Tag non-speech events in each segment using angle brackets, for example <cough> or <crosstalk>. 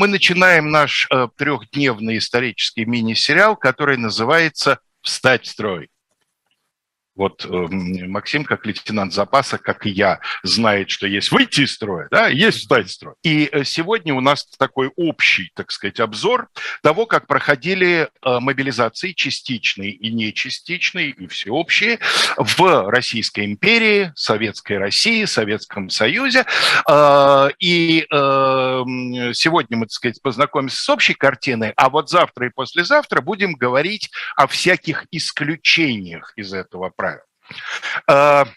мы начинаем наш э, трехдневный исторический мини-сериал, который называется «Встать в строй». Вот э, Максим, как лейтенант запаса, как и я, знает, что есть выйти из строя, да, есть встать из строя. И э, сегодня у нас такой общий, так сказать, обзор того, как проходили э, мобилизации частичные и нечастичные, и всеобщие в Российской империи, Советской России, Советском Союзе. Э, и э, сегодня мы, так сказать, познакомимся с общей картиной, а вот завтра и послезавтра будем говорить о всяких исключениях из этого правила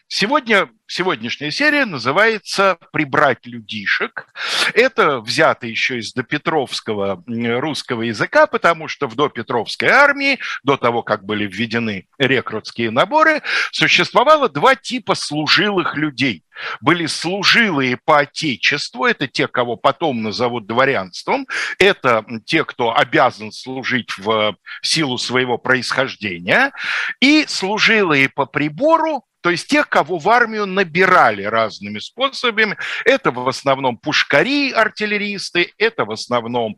сегодня сегодняшняя серия называется «Прибрать людишек». Это взято еще из допетровского русского языка, потому что в допетровской армии, до того, как были введены рекрутские наборы, существовало два типа служилых людей. Были служилые по отечеству, это те, кого потом назовут дворянством, это те, кто обязан служить в силу своего происхождения, и служилые по прибору, то есть тех, кого в армию набирали разными способами. Это в основном пушкари, артиллеристы, это в основном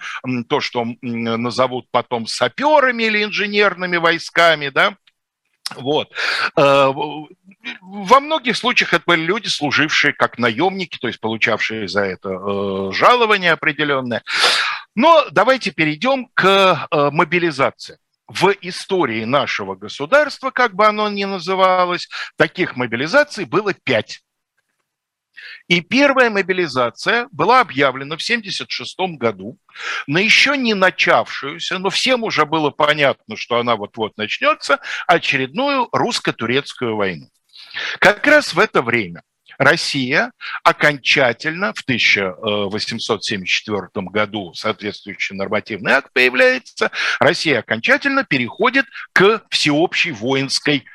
то, что назовут потом саперами или инженерными войсками, да, вот. Э, во многих случаях это были люди, служившие как наемники, то есть получавшие за это э, жалование определенное. Но давайте перейдем к э, мобилизации в истории нашего государства, как бы оно ни называлось, таких мобилизаций было пять. И первая мобилизация была объявлена в 1976 году на еще не начавшуюся, но всем уже было понятно, что она вот-вот начнется, очередную русско-турецкую войну. Как раз в это время – Россия окончательно в 1874 году соответствующий нормативный акт появляется, Россия окончательно переходит к всеобщей воинской,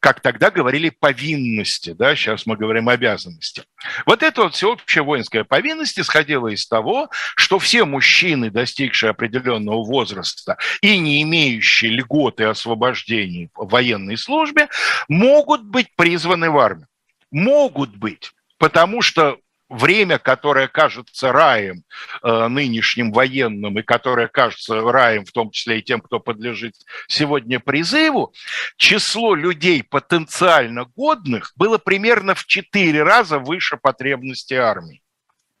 как тогда говорили, повинности, да, сейчас мы говорим обязанности. Вот эта вот всеобщая воинская повинность исходила из того, что все мужчины, достигшие определенного возраста и не имеющие льготы освобождений в военной службе, могут быть призваны в армию могут быть, потому что время, которое кажется раем э, нынешним военным и которое кажется раем в том числе и тем, кто подлежит сегодня призыву, число людей потенциально годных было примерно в четыре раза выше потребности армии.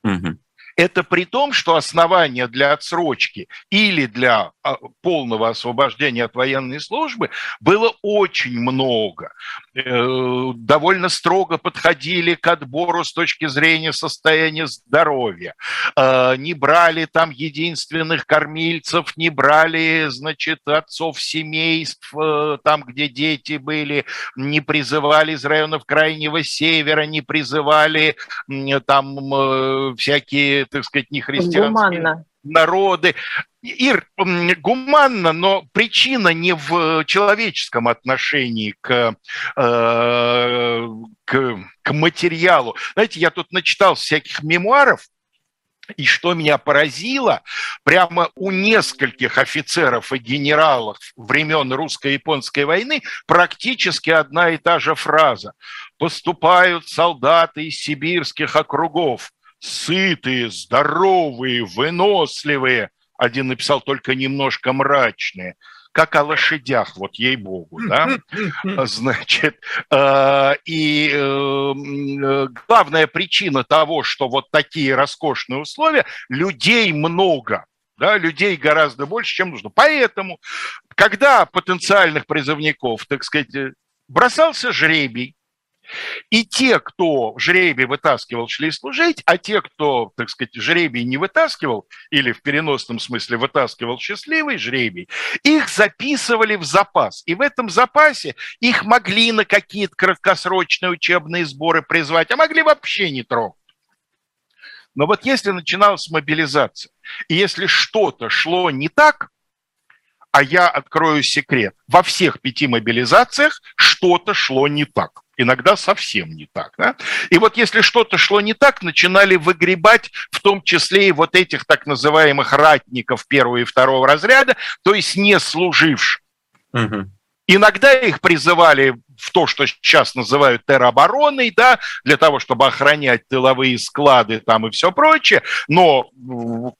Угу. Это при том, что основания для отсрочки или для а, полного освобождения от военной службы было очень много. Э, довольно строго подходили к отбору с точки зрения состояния здоровья. Э, не брали там единственных кормильцев, не брали, значит, отцов семейств, э, там, где дети были, не призывали из районов Крайнего Севера, не призывали там всякие так сказать, не христианские гуманно. народы. Ир, гуманно, но причина не в человеческом отношении к, э, к, к материалу. Знаете, я тут начитал всяких мемуаров, и что меня поразило, прямо у нескольких офицеров и генералов времен русско-японской войны практически одна и та же фраза. Поступают солдаты из сибирских округов, сытые, здоровые, выносливые. Один написал только немножко мрачные как о лошадях, вот ей-богу, да, <laughs> значит, э, и э, главная причина того, что вот такие роскошные условия, людей много, да, людей гораздо больше, чем нужно. Поэтому, когда потенциальных призывников, так сказать, бросался жребий, и те, кто жребий вытаскивал, шли служить, а те, кто, так сказать, жребий не вытаскивал, или в переносном смысле вытаскивал счастливый жребий, их записывали в запас. И в этом запасе их могли на какие-то краткосрочные учебные сборы призвать, а могли вообще не трогать. Но вот если начиналась мобилизация, и если что-то шло не так, а я открою секрет, во всех пяти мобилизациях что-то шло не так иногда совсем не так. Да? И вот если что-то шло не так, начинали выгребать в том числе и вот этих так называемых ратников первого и второго разряда, то есть не служивших. Угу. Иногда их призывали в то, что сейчас называют теробороной, да, для того, чтобы охранять тыловые склады там и все прочее. Но,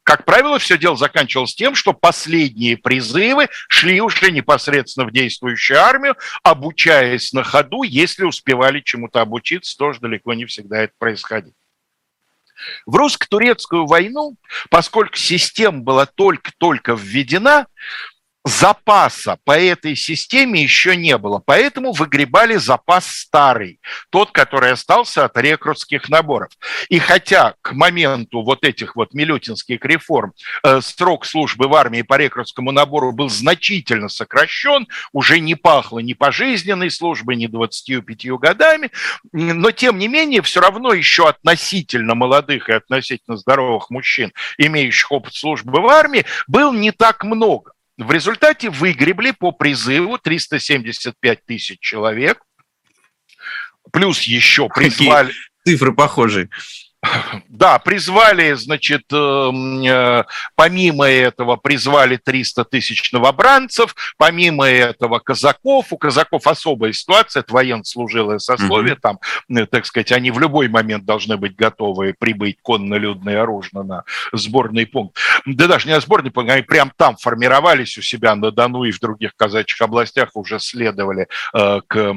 как правило, все дело заканчивалось тем, что последние призывы шли уже непосредственно в действующую армию, обучаясь на ходу, если успевали чему-то обучиться, тоже далеко не всегда это происходило. В русско-турецкую войну, поскольку система была только-только введена, запаса по этой системе еще не было, поэтому выгребали запас старый, тот, который остался от рекрутских наборов. И хотя к моменту вот этих вот милютинских реформ э, срок службы в армии по рекрутскому набору был значительно сокращен, уже не пахло ни пожизненной службой, ни 25 годами, но тем не менее все равно еще относительно молодых и относительно здоровых мужчин, имеющих опыт службы в армии, был не так много. В результате выгребли по призыву 375 тысяч человек, плюс еще призвали... Цифры похожие. Да, призвали, значит, эм, э, помимо этого призвали 300 тысяч новобранцев, помимо этого казаков. У казаков особая ситуация, это военнослужилое сословие, mm-hmm. там, э, так сказать, они в любой момент должны быть готовы прибыть конно-людно и оружно на сборный пункт. Да даже не на сборный пункт, они прям там формировались у себя на Дону и в других казачьих областях уже следовали э, к,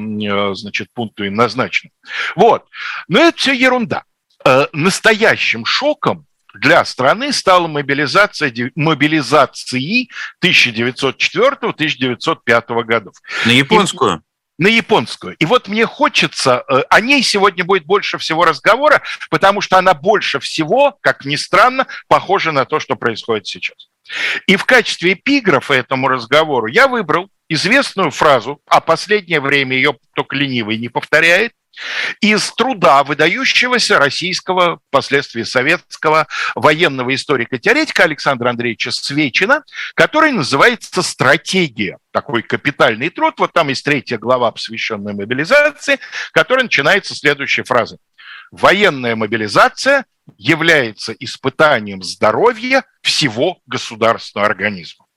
значит, пункту им назначенному. Вот. Но это все ерунда. Э, настоящим шоком для страны стала мобилизация, мобилизации 1904-1905 годов. На японскую? И, на японскую. И вот мне хочется, э, о ней сегодня будет больше всего разговора, потому что она больше всего, как ни странно, похожа на то, что происходит сейчас. И в качестве эпиграфа этому разговору я выбрал известную фразу, а последнее время ее только ленивый не повторяет, из труда выдающегося российского, впоследствии советского военного историка-теоретика Александра Андреевича Свечина, который называется «Стратегия». Такой капитальный труд. Вот там есть третья глава, посвященная мобилизации, которая начинается следующей фразы. Военная мобилизация является испытанием здоровья всего государственного организма.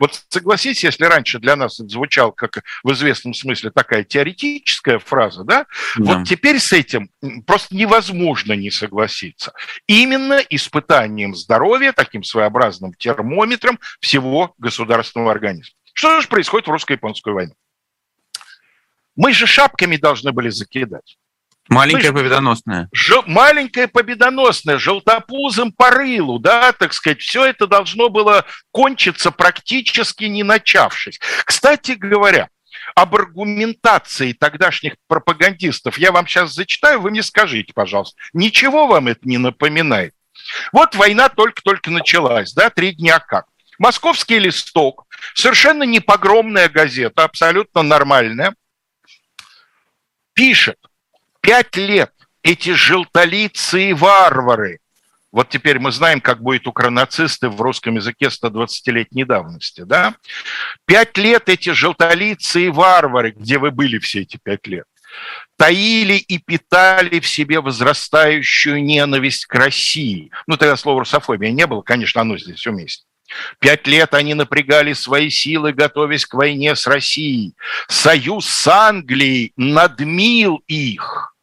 Вот согласитесь, если раньше для нас это звучало как в известном смысле такая теоретическая фраза, да, да. вот теперь с этим просто невозможно не согласиться. Именно испытанием здоровья, таким своеобразным термометром всего государственного организма. Что же происходит в русско-японскую войну? Мы же шапками должны были закидать. Маленькая победоносная. Жел, маленькая победоносная, желтопузом по рылу, да, так сказать, все это должно было кончиться практически не начавшись. Кстати говоря, об аргументации тогдашних пропагандистов я вам сейчас зачитаю, вы мне скажите, пожалуйста, ничего вам это не напоминает? Вот война только-только началась, да, три дня как. Московский листок, совершенно не погромная газета, абсолютно нормальная, пишет, Пять лет эти желтолицы и варвары. Вот теперь мы знаем, как будет укронацисты в русском языке 120-летней давности. Да? Пять лет эти желтолицы и варвары, где вы были все эти пять лет, таили и питали в себе возрастающую ненависть к России. Ну, тогда слова русофобия не было, конечно, оно здесь уместно. Пять лет они напрягали свои силы, готовясь к войне с Россией. Союз с Англией надмил их.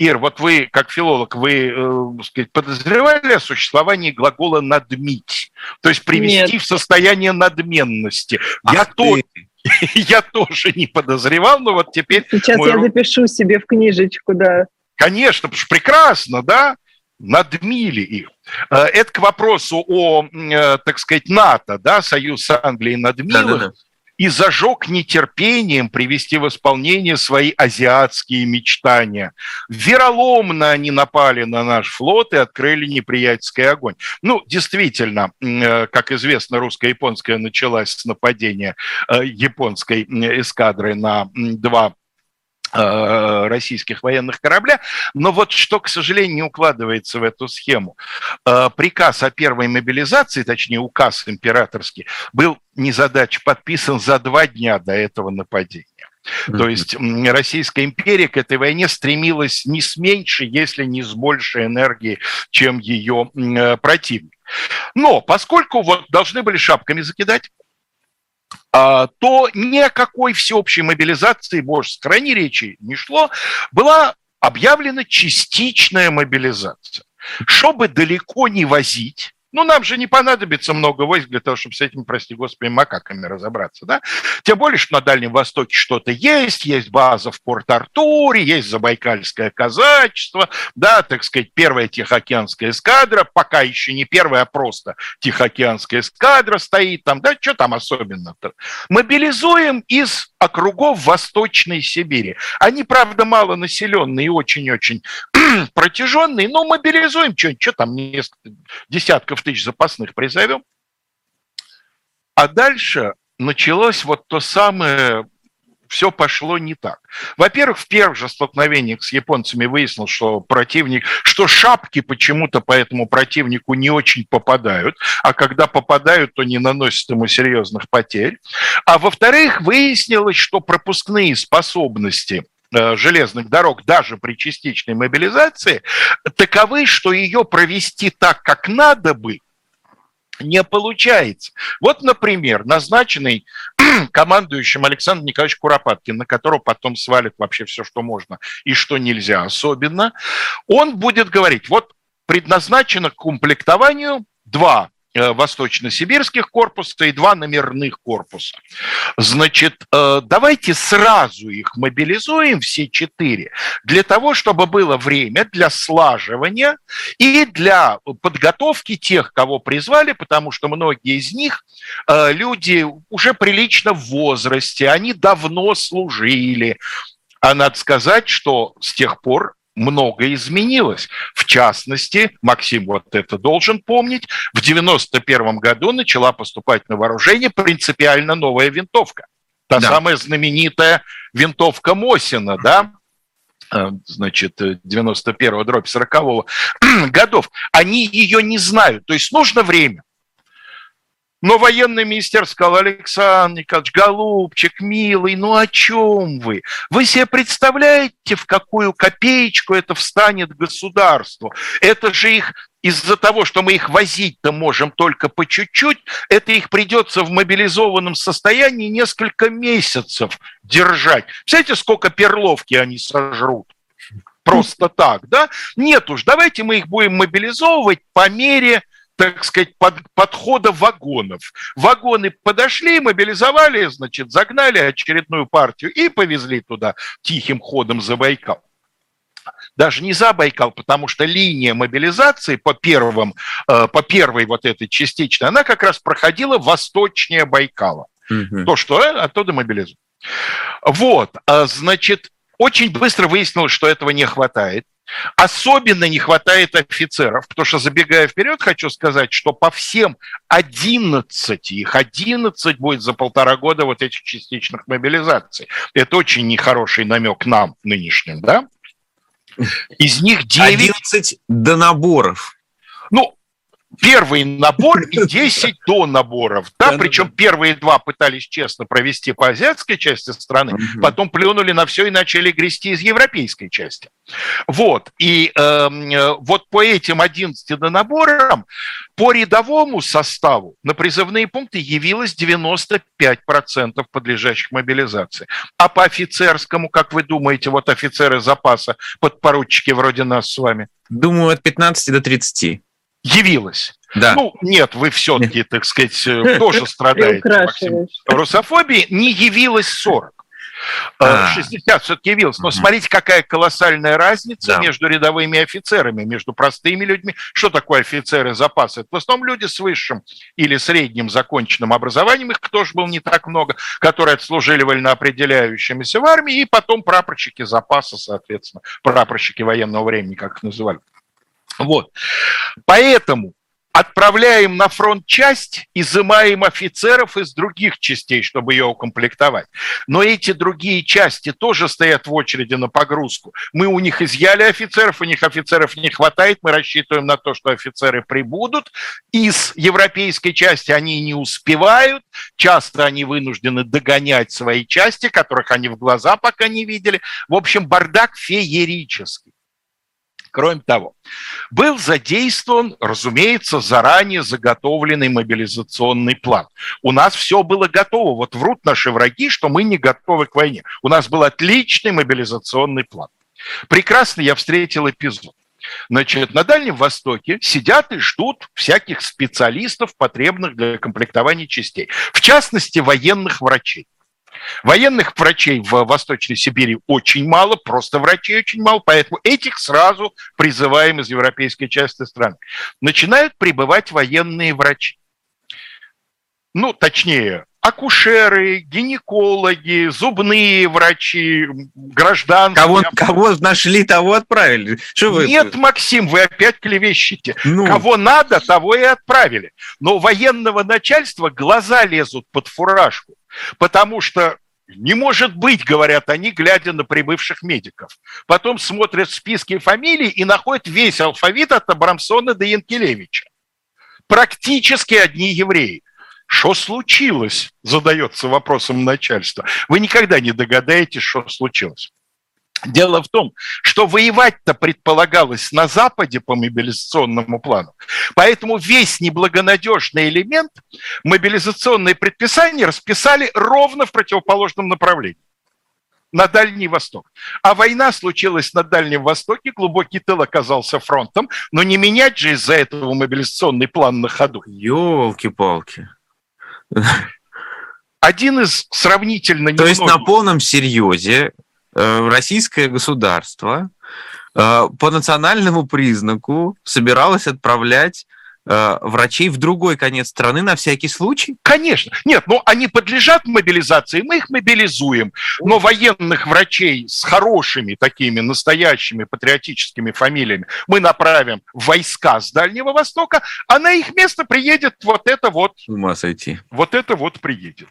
Ир, вот вы, как филолог, вы э, сказать, подозревали о существовании глагола «надмить», то есть привести Нет. в состояние надменности. Ах я, то, <laughs> я тоже не подозревал, но вот теперь... Сейчас мой... я запишу себе в книжечку, да. Конечно, потому что прекрасно, да? Надмили их. Э, это к вопросу о, э, так сказать, НАТО, да, Союз с Англией надмил да, да, да и зажег нетерпением привести в исполнение свои азиатские мечтания. Вероломно они напали на наш флот и открыли неприятельский огонь. Ну, действительно, э, как известно, русско-японская началась с нападения э, японской эскадры на два российских военных корабля. Но вот что, к сожалению, не укладывается в эту схему. Э, приказ о первой мобилизации, точнее указ императорский, был незадач подписан за два дня до этого нападения. То есть Российская империя к этой войне стремилась не с меньшей, если не с большей энергией, чем ее э, противник. Но поскольку вот должны были шапками закидать, то ни о какой всеобщей мобилизации, боже, сохрани речи, не шло. Была объявлена частичная мобилизация. Чтобы далеко не возить, ну, нам же не понадобится много войск для того, чтобы с этими, прости господи, макаками разобраться, да? Тем более, что на Дальнем Востоке что-то есть, есть база в Порт-Артуре, есть Забайкальское казачество, да, так сказать, первая Тихоокеанская эскадра, пока еще не первая, а просто Тихоокеанская эскадра стоит там, да, что там особенно-то? Мобилизуем из округов Восточной Сибири. Они, правда, малонаселенные и очень-очень <clears throat> протяженные, но мобилизуем что-нибудь, что там, несколько десятков тысяч запасных призовем. А дальше началось вот то самое все пошло не так. Во-первых, в первых же столкновениях с японцами выяснилось, что противник, что шапки почему-то по этому противнику не очень попадают, а когда попадают, то не наносят ему серьезных потерь. А во-вторых, выяснилось, что пропускные способности железных дорог даже при частичной мобилизации таковы, что ее провести так, как надо бы, не получается. Вот, например, назначенный <clears throat> командующим Александр Николаевич Куропаткин, на которого потом свалит вообще все, что можно и что нельзя особенно, он будет говорить, вот предназначено к комплектованию два Э, восточно-сибирских корпуса и два номерных корпуса. Значит, э, давайте сразу их мобилизуем, все четыре, для того, чтобы было время для слаживания и для подготовки тех, кого призвали, потому что многие из них э, люди уже прилично в возрасте, они давно служили, а надо сказать, что с тех пор многое изменилось. В частности, Максим вот это должен помнить, в 91 году начала поступать на вооружение принципиально новая винтовка. Та да. самая знаменитая винтовка Мосина, да, э, значит, 91-го, дробь 40-го <clears throat> годов, они ее не знают. То есть нужно время. Но военный министер сказал, Александр Николаевич, голубчик, милый, ну о чем вы? Вы себе представляете, в какую копеечку это встанет государству? Это же их из-за того, что мы их возить-то можем только по чуть-чуть, это их придется в мобилизованном состоянии несколько месяцев держать. Представляете, сколько перловки они сожрут? Просто так, да? Нет уж, давайте мы их будем мобилизовывать по мере так сказать, под, подхода вагонов. Вагоны подошли, мобилизовали, значит, загнали очередную партию и повезли туда тихим ходом за Байкал даже не за Байкал, потому что линия мобилизации по, первым, э, по первой вот этой частичной, она как раз проходила восточнее Байкала. Угу. То, что э, оттуда мобилизуют. Вот, а, значит, очень быстро выяснилось, что этого не хватает. Особенно не хватает офицеров, потому что, забегая вперед, хочу сказать, что по всем 11, их 11 будет за полтора года вот этих частичных мобилизаций. Это очень нехороший намек нам, нынешним, да? Из них 9... 11 до наборов. Ну, первый набор и <laughs> 10 до наборов. Да, причем первые два пытались честно провести по азиатской части страны, потом плюнули на все и начали грести из европейской части. Вот. И эм, э, вот по этим 11 до наборам по рядовому составу на призывные пункты явилось 95% подлежащих мобилизации. А по офицерскому, как вы думаете, вот офицеры запаса, подпоручики вроде нас с вами? Думаю, от 15 до 30 явилась. Да. Ну, нет, вы все-таки, так сказать, э, тоже <laughs> страдаете Максим, русофобии. Не явилось 40. 60 а. все-таки явилось. Но смотрите, какая колоссальная разница да. между рядовыми офицерами, между простыми людьми. Что такое офицеры запаса? Это в основном люди с высшим или средним законченным образованием, их тоже было не так много, которые отслужили вольноопределяющимися в армии, и потом прапорщики запаса, соответственно, прапорщики военного времени, как их называли. Вот. Поэтому отправляем на фронт часть, изымаем офицеров из других частей, чтобы ее укомплектовать. Но эти другие части тоже стоят в очереди на погрузку. Мы у них изъяли офицеров, у них офицеров не хватает, мы рассчитываем на то, что офицеры прибудут. Из европейской части они не успевают, часто они вынуждены догонять свои части, которых они в глаза пока не видели. В общем, бардак феерический. Кроме того, был задействован, разумеется, заранее заготовленный мобилизационный план. У нас все было готово. Вот врут наши враги, что мы не готовы к войне. У нас был отличный мобилизационный план. Прекрасно я встретил эпизод. Значит, на Дальнем Востоке сидят и ждут всяких специалистов, потребных для комплектования частей. В частности, военных врачей. Военных врачей в Восточной Сибири очень мало, просто врачей очень мало, поэтому этих сразу призываем из европейской части страны. Начинают прибывать военные врачи. Ну, точнее, акушеры, гинекологи, зубные врачи, гражданские. Кого, кого нашли, того отправили. Что вы... Нет, Максим, вы опять клевещете. Ну... Кого надо, того и отправили. Но военного начальства глаза лезут под фуражку. Потому что не может быть, говорят они, глядя на прибывших медиков. Потом смотрят списки фамилий и находят весь алфавит от Абрамсона до Янкелевича. Практически одни евреи. Что случилось? Задается вопросом начальства. Вы никогда не догадаетесь, что случилось. Дело в том, что воевать-то предполагалось на Западе по мобилизационному плану. Поэтому весь неблагонадежный элемент мобилизационные предписания расписали ровно в противоположном направлении на Дальний Восток. А война случилась на Дальнем Востоке, глубокий тыл оказался фронтом, но не менять же из-за этого мобилизационный план на ходу. Елки-палки. Один из сравнительно То есть на полном серьезе российское государство э, по национальному признаку собиралось отправлять э, врачей в другой конец страны на всякий случай? Конечно. Нет, но они подлежат мобилизации, мы их мобилизуем. Но военных врачей с хорошими такими настоящими патриотическими фамилиями мы направим в войска с Дальнего Востока, а на их место приедет вот это вот... С ума сойти. Вот это вот приедет.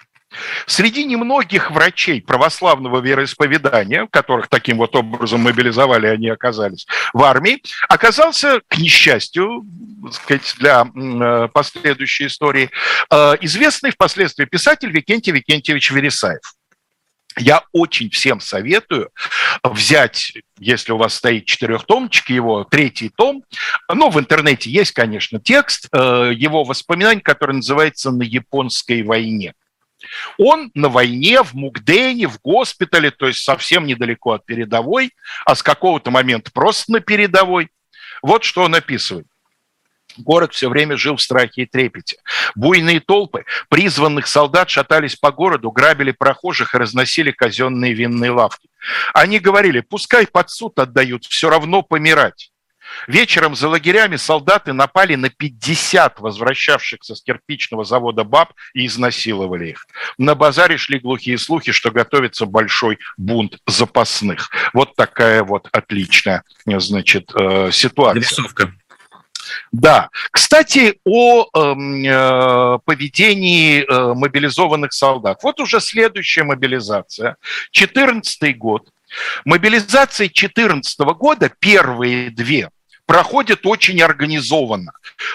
Среди немногих врачей православного вероисповедания, которых таким вот образом мобилизовали, они оказались в армии, оказался, к несчастью, сказать, для э, последующей истории, э, известный впоследствии писатель Викентий Викентьевич Вересаев. Я очень всем советую взять, если у вас стоит четырехтомчик, его третий том. Ну, в интернете есть, конечно, текст э, его воспоминаний, который называется «На японской войне». Он на войне, в Мукдене, в госпитале, то есть совсем недалеко от передовой, а с какого-то момента просто на передовой. Вот что он описывает. Город все время жил в страхе и трепете. Буйные толпы призванных солдат шатались по городу, грабили прохожих и разносили казенные винные лавки. Они говорили, пускай под суд отдают, все равно помирать. Вечером за лагерями солдаты напали на 50 возвращавшихся с кирпичного завода баб и изнасиловали их. На базаре шли глухие слухи, что готовится большой бунт запасных. Вот такая вот отличная, значит, э, ситуация. Рисовка. Да. Кстати, о эм, э, поведении э, мобилизованных солдат. Вот уже следующая мобилизация. 14 год. Мобилизация 2014 года, первые две, проходит очень организованно.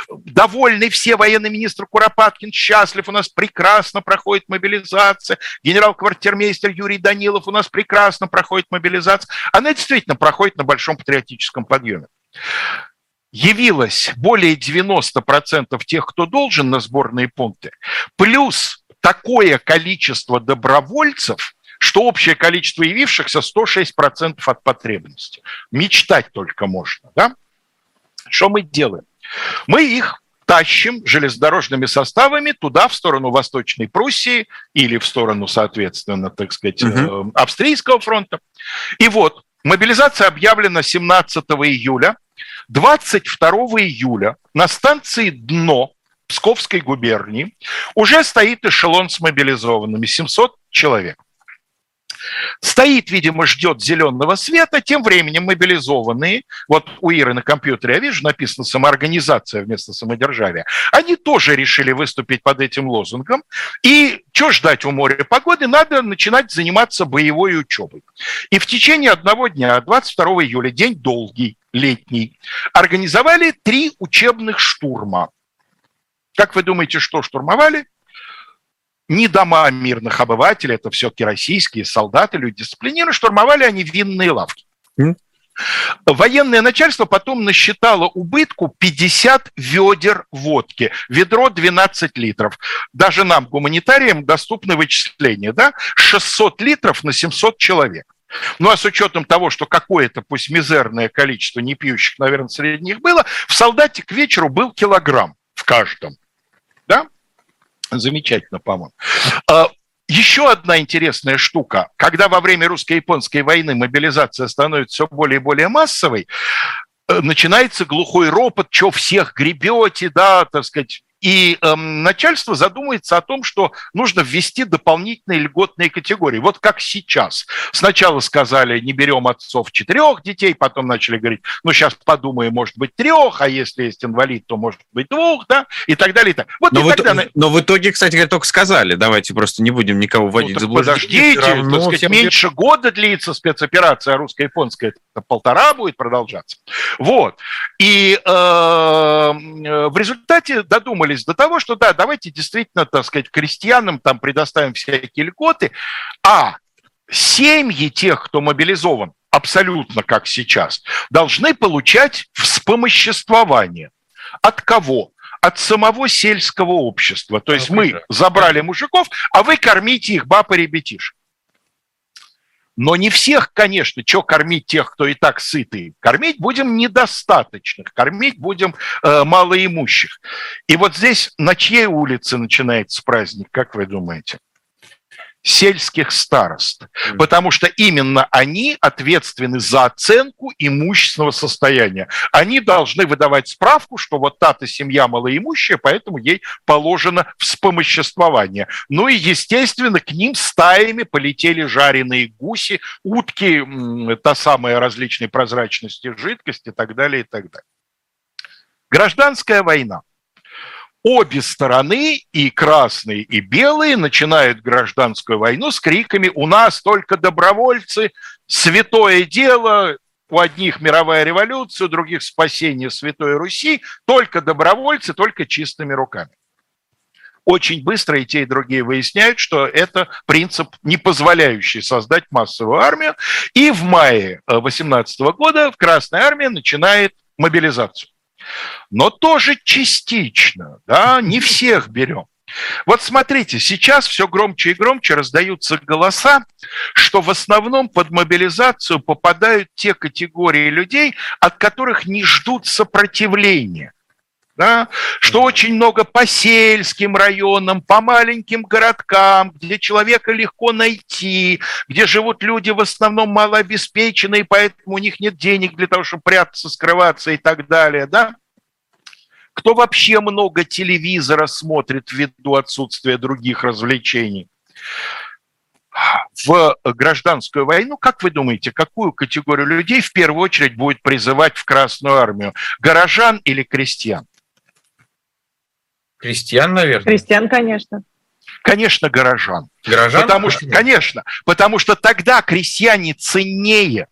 Довольны все военный министр Куропаткин, счастлив, у нас прекрасно проходит мобилизация. Генерал-квартирмейстер Юрий Данилов, у нас прекрасно проходит мобилизация. Она действительно проходит на большом патриотическом подъеме. Явилось более 90% тех, кто должен на сборные пункты, плюс такое количество добровольцев, что общее количество явившихся 106% от потребности. Мечтать только можно, да? Что мы делаем? Мы их тащим железнодорожными составами туда, в сторону Восточной Пруссии или в сторону, соответственно, так сказать, угу. Австрийского фронта. И вот мобилизация объявлена 17 июля. 22 июля на станции «Дно» Псковской губернии уже стоит эшелон с мобилизованными, 700 человек. Стоит, видимо, ждет зеленого света, тем временем мобилизованные, вот у Иры на компьютере, я вижу, написано самоорганизация вместо самодержавия, они тоже решили выступить под этим лозунгом. И что ждать у моря погоды? Надо начинать заниматься боевой учебой. И в течение одного дня, 22 июля, день долгий, летний, организовали три учебных штурма. Как вы думаете, что штурмовали? Не дома мирных обывателей, это все-таки российские солдаты, люди дисциплинированные, штурмовали они винные лавки. Военное начальство потом насчитало убытку 50 ведер водки, ведро 12 литров. Даже нам, гуманитариям, доступны вычисления, да? 600 литров на 700 человек. Ну а с учетом того, что какое-то, пусть мизерное количество непьющих, наверное, среди них было, в солдате к вечеру был килограмм в каждом. Да? Замечательно, по-моему. А, еще одна интересная штука. Когда во время русско-японской войны мобилизация становится все более и более массовой, э, начинается глухой ропот, что всех гребете, да, так сказать, и э, начальство задумается о том, что нужно ввести дополнительные льготные категории. Вот как сейчас. Сначала сказали, не берем отцов четырех детей, потом начали говорить, ну сейчас подумаем, может быть трех, а если есть инвалид, то может быть двух, да, и так далее. И так. Вот но, и в, тогда... но в итоге, кстати только сказали, давайте просто не будем никого вводить ну, в заблуждение. Подождите, так сказать, меньше года длится спецоперация русско-японская, это полтора будет продолжаться. Вот. И э, в результате додумались додумались до того, что да, давайте действительно, так сказать, крестьянам там предоставим всякие льготы, а семьи тех, кто мобилизован, абсолютно как сейчас, должны получать вспомоществование. От кого? От самого сельского общества. То есть мы забрали мужиков, а вы кормите их баб и ребятишек. Но не всех, конечно, что кормить тех, кто и так сытый. Кормить будем недостаточных, кормить будем э, малоимущих. И вот здесь на чьей улице начинается праздник, как вы думаете? Сельских старост, потому что именно они ответственны за оценку имущественного состояния. Они должны выдавать справку, что вот та-то семья малоимущая, поэтому ей положено вспомоществование. Ну и, естественно, к ним стаями полетели жареные гуси, утки, та самая различной прозрачности жидкости и так далее, и так далее. Гражданская война – обе стороны, и красные, и белые, начинают гражданскую войну с криками «У нас только добровольцы, святое дело, у одних мировая революция, у других спасение Святой Руси, только добровольцы, только чистыми руками». Очень быстро и те, и другие выясняют, что это принцип, не позволяющий создать массовую армию. И в мае 2018 года Красная армия начинает мобилизацию но тоже частично, да, не всех берем. Вот смотрите, сейчас все громче и громче раздаются голоса, что в основном под мобилизацию попадают те категории людей, от которых не ждут сопротивления. Да? Что очень много по сельским районам, по маленьким городкам, где человека легко найти, где живут люди в основном малообеспеченные, поэтому у них нет денег для того, чтобы прятаться, скрываться и так далее. Да? Кто вообще много телевизора смотрит ввиду отсутствия других развлечений? В гражданскую войну, как вы думаете, какую категорию людей в первую очередь будет призывать в Красную армию? Горожан или крестьян? Крестьян, наверное. Крестьян, конечно. Конечно, горожан. Горожан? Потому что, конечно, потому что тогда крестьяне ценнее,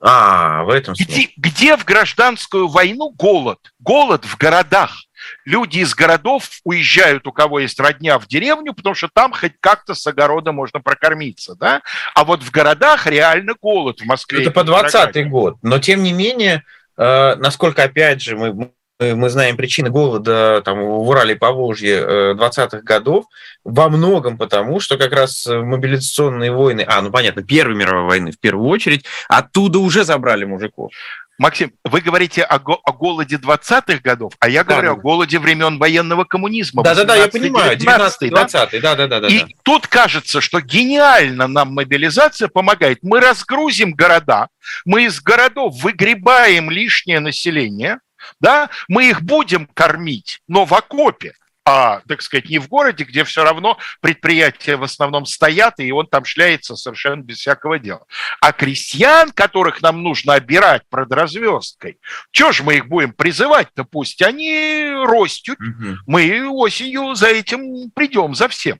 а, в этом смысле. Где, где в гражданскую войну голод? Голод в городах. Люди из городов уезжают, у кого есть родня, в деревню, потому что там хоть как-то с огорода можно прокормиться, да? А вот в городах реально голод в Москве. Это по 20 год. Но, тем не менее, э, насколько, опять же, мы мы знаем причины голода там, в Урале и Поволжье 20-х э, годов, во многом потому, что как раз мобилизационные войны, а, ну понятно, Первой мировой войны в первую очередь, оттуда уже забрали мужиков. Максим, вы говорите о, го- о голоде 20-х годов, а я говорю да, о голоде времен военного коммунизма. Да-да-да, я понимаю, 19 20 да? да-да-да. И тут кажется, что гениально нам мобилизация помогает. Мы разгрузим города, мы из городов выгребаем лишнее население, да, мы их будем кормить, но в окопе, а, так сказать, не в городе, где все равно предприятия в основном стоят, и он там шляется совершенно без всякого дела. А крестьян, которых нам нужно обирать продразверсткой, что же мы их будем призывать-то? Пусть они ростют, угу. мы осенью за этим придем, за всем.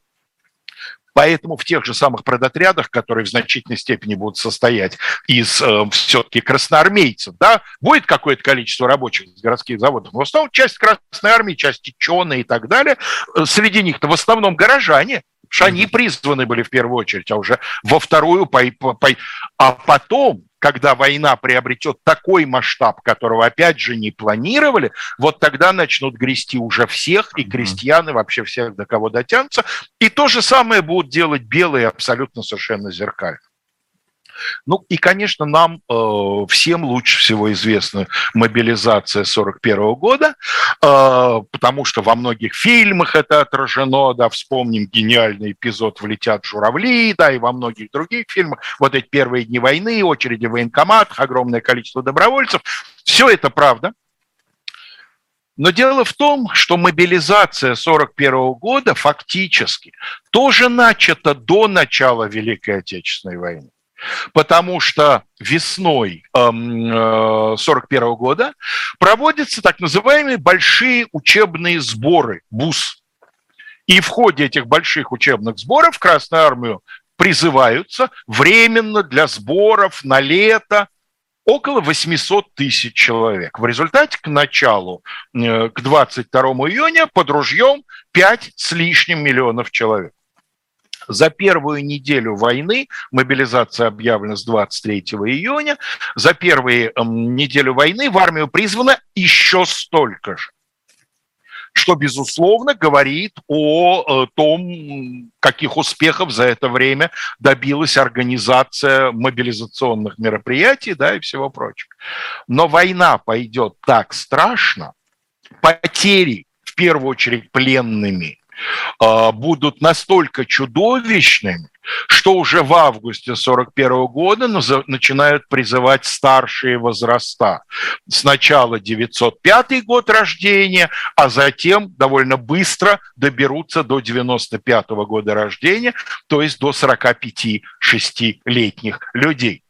Поэтому в тех же самых продотрядах, которые в значительной степени будут состоять из э, все-таки красноармейцев, да, будет какое-то количество рабочих с городских заводов, в основном часть Красной Армии, часть Чона и так далее. Э, среди них-то в основном горожане, что они призваны были в первую очередь, а уже во вторую, по, по, по, а потом, когда война приобретет такой масштаб, которого опять же не планировали, вот тогда начнут грести уже всех, и крестьяне вообще всех, до кого дотянутся, и то же самое будут делать белые абсолютно совершенно зеркально. Ну и, конечно, нам э, всем лучше всего известна мобилизация 41 года, э, потому что во многих фильмах это отражено, да, вспомним гениальный эпизод «Влетят журавли», да, и во многих других фильмах, вот эти первые дни войны, очереди в военкоматах, огромное количество добровольцев, все это правда, но дело в том, что мобилизация 1941 года фактически тоже начата до начала Великой Отечественной войны потому что весной 1941 эм, года проводятся так называемые большие учебные сборы БУС. И в ходе этих больших учебных сборов Красную Армию призываются временно для сборов на лето около 800 тысяч человек. В результате к началу, э, к 22 июня под ружьем 5 с лишним миллионов человек. За первую неделю войны, мобилизация объявлена с 23 июня, за первую эм, неделю войны в армию призвано еще столько же что, безусловно, говорит о э, том, каких успехов за это время добилась организация мобилизационных мероприятий да, и всего прочего. Но война пойдет так страшно, потери, в первую очередь, пленными, будут настолько чудовищными, что уже в августе 1941 года начинают призывать старшие возраста. Сначала 905 год рождения, а затем довольно быстро доберутся до 95 года рождения, то есть до 45-6-летних людей.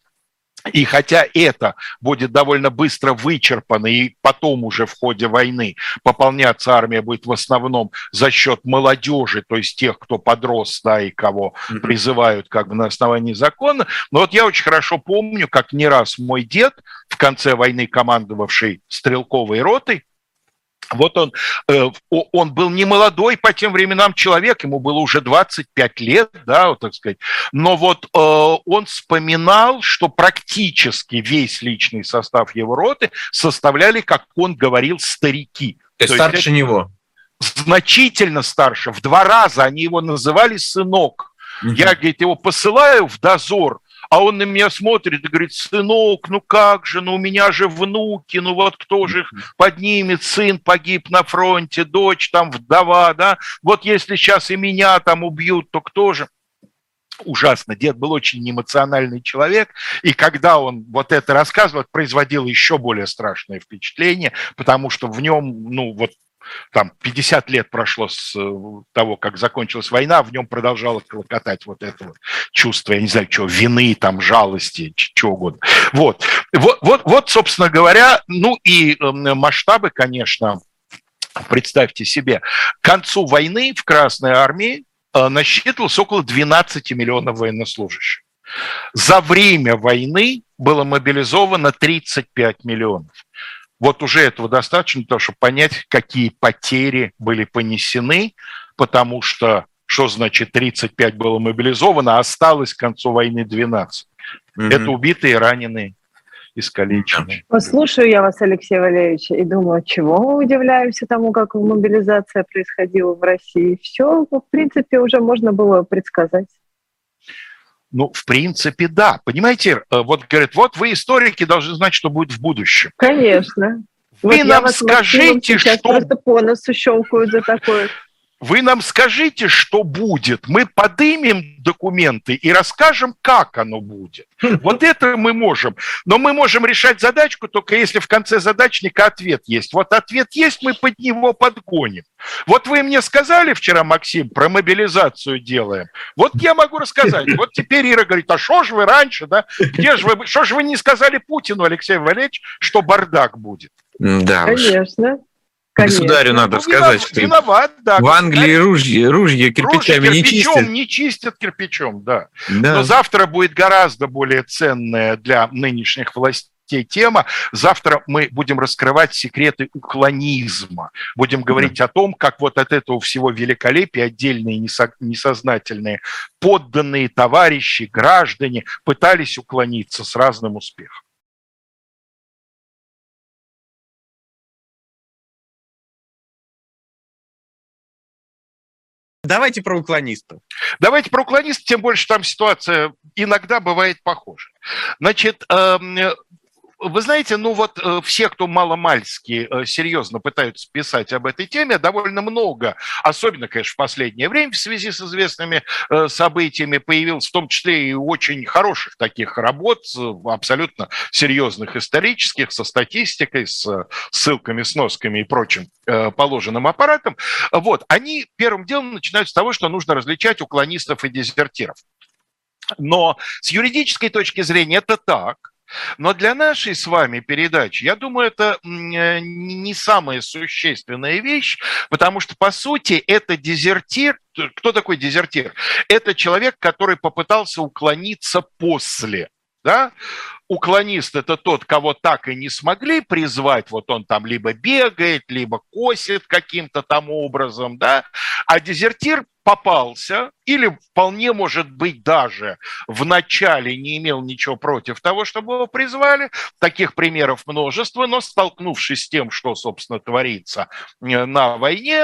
И хотя это будет довольно быстро вычерпано, и потом уже в ходе войны пополняться армия будет в основном за счет молодежи, то есть тех, кто подрос, да, и кого призывают как бы на основании закона. Но вот я очень хорошо помню, как не раз мой дед, в конце войны командовавший стрелковой ротой, вот он, э, он был не молодой по тем временам человек, ему было уже 25 лет, да, вот так сказать. Но вот э, он вспоминал, что практически весь личный состав его роты составляли, как он говорил, старики. То есть старше него? Значительно старше. В два раза они его называли сынок. Угу. Я, говорит, его посылаю в дозор, а он на меня смотрит и говорит, сынок, ну как же, ну у меня же внуки, ну вот кто же их поднимет, сын погиб на фронте, дочь там вдова, да, вот если сейчас и меня там убьют, то кто же? ужасно. Дед был очень эмоциональный человек, и когда он вот это рассказывал, производил еще более страшное впечатление, потому что в нем, ну, вот там 50 лет прошло с э, того, как закончилась война, в нем продолжало клокотать вот это вот чувство, я не знаю, чего, вины, там, жалости, чего угодно. Вот, вот, вот, вот собственно говоря, ну и эм, масштабы, конечно, представьте себе, к концу войны в Красной Армии э, насчитывалось около 12 миллионов военнослужащих. За время войны было мобилизовано 35 миллионов. Вот уже этого достаточно, для того, чтобы понять, какие потери были понесены, потому что что значит 35 было мобилизовано, а осталось к концу войны 12. Mm-hmm. Это убитые, раненые, искалеченные. Послушаю я вас, Алексей Валерьевич, и думаю, чего мы удивляемся тому, как мобилизация происходила в России. Все, в принципе, уже можно было предсказать. Ну, в принципе, да. Понимаете, э, вот говорят, вот вы историки должны знать, что будет в будущем. Конечно. Вы вот нам скажите, что... Просто по носу щелкают за такое. Вы нам скажите, что будет. Мы подымем документы и расскажем, как оно будет. Вот это мы можем. Но мы можем решать задачку только если в конце задачника ответ есть. Вот ответ есть, мы под него подгоним. Вот вы мне сказали вчера, Максим, про мобилизацию делаем. Вот я могу рассказать. Вот теперь Ира говорит, а что же вы раньше, да? Где же вы, что же вы не сказали Путину, Алексей Валерьевич, что бардак будет? Да Конечно. Конечно. Государю надо ну, сказать, что виноват, да, в Англии ружья, ружья кирпичами ружья не чистят. не чистят кирпичом, да. да. Но завтра будет гораздо более ценное для нынешних властей те тема. Завтра мы будем раскрывать секреты уклонизма. Будем говорить о том, как вот от этого всего великолепия отдельные несознательные подданные товарищи, граждане пытались уклониться с разным успехом. Давайте про уклонистов. Давайте про уклонистов, тем больше там ситуация иногда бывает похожа. Значит, эм, вы знаете, ну вот э, все, кто маломальски э, серьезно пытаются писать об этой теме, довольно много, особенно, конечно, в последнее время в связи с известными э, событиями, появилось в том числе и очень хороших таких работ, абсолютно серьезных исторических, со статистикой, с ссылками, сносками и прочим положенным аппаратом. Вот, они первым делом начинают с того, что нужно различать уклонистов и дезертиров. Но с юридической точки зрения это так, но для нашей с вами передачи, я думаю, это э, не самая существенная вещь, потому что, по сути, это дезертир. Кто такой дезертир? Это человек, который попытался уклониться после. Да? Уклонист – это тот, кого так и не смогли призвать, вот он там либо бегает, либо косит каким-то там образом, да? а дезертир попался, или вполне может быть даже в начале не имел ничего против того, чтобы его призвали. Таких примеров множество, но столкнувшись с тем, что, собственно, творится э, на войне,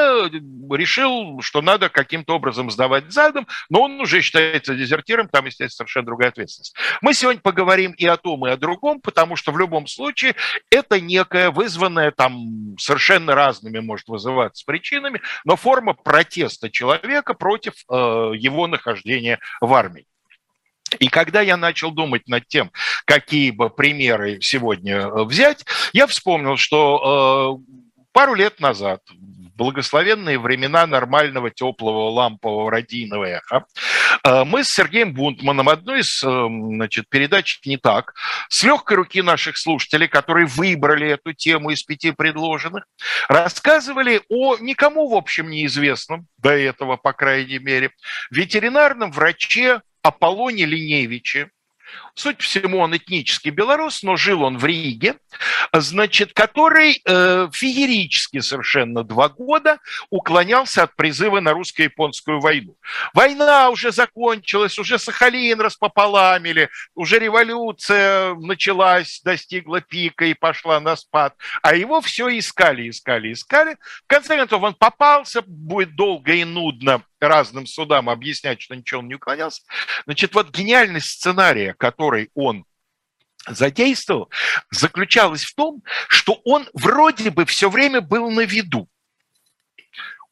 решил, что надо каким-то образом сдавать задом, но он уже считается дезертиром, там, естественно, совершенно другая ответственность. Мы сегодня поговорим и о том, и о другом, потому что в любом случае это некая вызванная там совершенно разными может вызываться причинами, но форма протеста человека против э, его нахождения в армии. И когда я начал думать над тем, какие бы примеры сегодня э, взять, я вспомнил, что э, пару лет назад, благословенные времена нормального, теплого, лампового, радийного эха, э, мы с Сергеем Бунтманом одну из значит, передач «Не так», с легкой руки наших слушателей, которые выбрали эту тему из пяти предложенных, рассказывали о никому, в общем, неизвестном, до этого, по крайней мере, ветеринарном враче Аполлоне Линевиче, Суть всему, он этнический белорус, но жил он в Риге, значит, который э, феерически совершенно два года уклонялся от призыва на русско-японскую войну. Война уже закончилась, уже Сахалин распополамили, уже революция началась, достигла пика и пошла на спад, а его все искали, искали, искали. В конце концов, он попался, будет долго и нудно разным судам объяснять, что ничего он не уклонялся. Значит, вот гениальность сценария, который он задействовал, заключалась в том, что он вроде бы все время был на виду.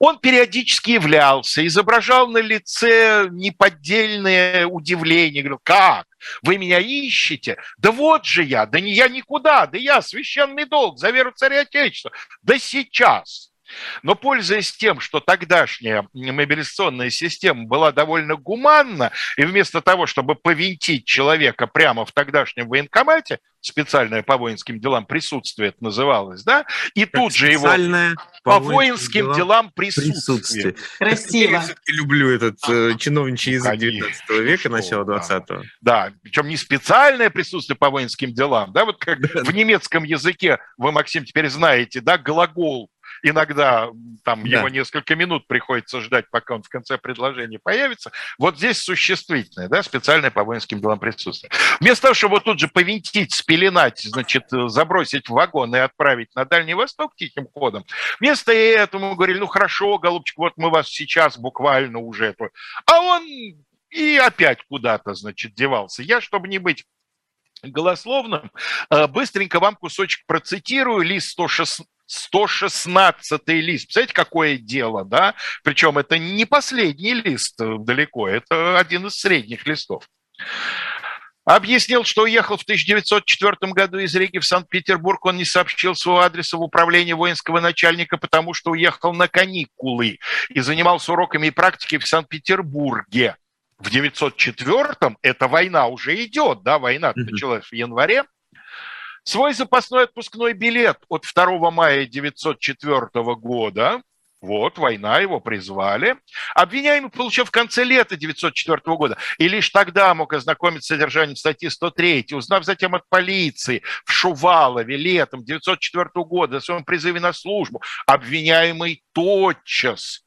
Он периодически являлся, изображал на лице неподдельное удивление. Говорил, как? Вы меня ищете? Да вот же я, да не я никуда, да я священный долг за веру царя Отечества. Да сейчас. Но пользуясь тем, что тогдашняя мобилизационная система была довольно гуманна, и вместо того, чтобы повинтить человека прямо в тогдашнем военкомате, специальное по воинским делам присутствие это называлось, да, и как тут же его по, по воинским делам, делам присутствие. присутствие. Красиво. Я все-таки люблю этот э, чиновничий язык Конечно, 19 века, начала 20-го. Да. да, причем не специальное присутствие по воинским делам, да, вот как <laughs> в немецком языке, вы, Максим, теперь знаете, да, глагол иногда там да. его несколько минут приходится ждать, пока он в конце предложения появится. Вот здесь существительное, да, специальное по воинским делам присутствие. Вместо того, чтобы тут же повинтить, спеленать, значит, забросить в вагон и отправить на Дальний Восток тихим ходом, вместо этого говорили, ну хорошо, голубчик, вот мы вас сейчас буквально уже... А он и опять куда-то, значит, девался. Я, чтобы не быть голословным, э, быстренько вам кусочек процитирую, лист 116, 116 лист. Представляете, какое дело, да? Причем это не последний лист э, далеко, это один из средних листов. Объяснил, что уехал в 1904 году из Риги в Санкт-Петербург. Он не сообщил своего адреса в управление воинского начальника, потому что уехал на каникулы и занимался уроками и практикой в Санкт-Петербурге. В 904-м эта война уже идет, да, война началась в январе. Свой запасной отпускной билет от 2 мая 1904 года Вот, война, его призвали. Обвиняемый получил в конце лета 1904 года. И лишь тогда мог ознакомиться с содержанием статьи 103, узнав затем от полиции в Шувалове летом 1904 года о своем призыве на службу. Обвиняемый тотчас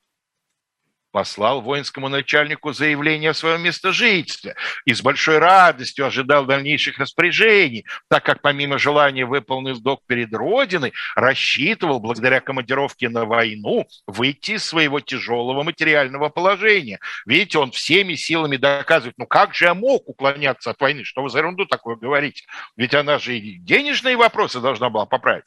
послал воинскому начальнику заявление о своем местожительстве и с большой радостью ожидал дальнейших распоряжений, так как помимо желания выполнить долг перед Родиной, рассчитывал благодаря командировке на войну выйти из своего тяжелого материального положения. Видите, он всеми силами доказывает, ну как же я мог уклоняться от войны, что вы за ерунду такое говорите? Ведь она же и денежные вопросы должна была поправить.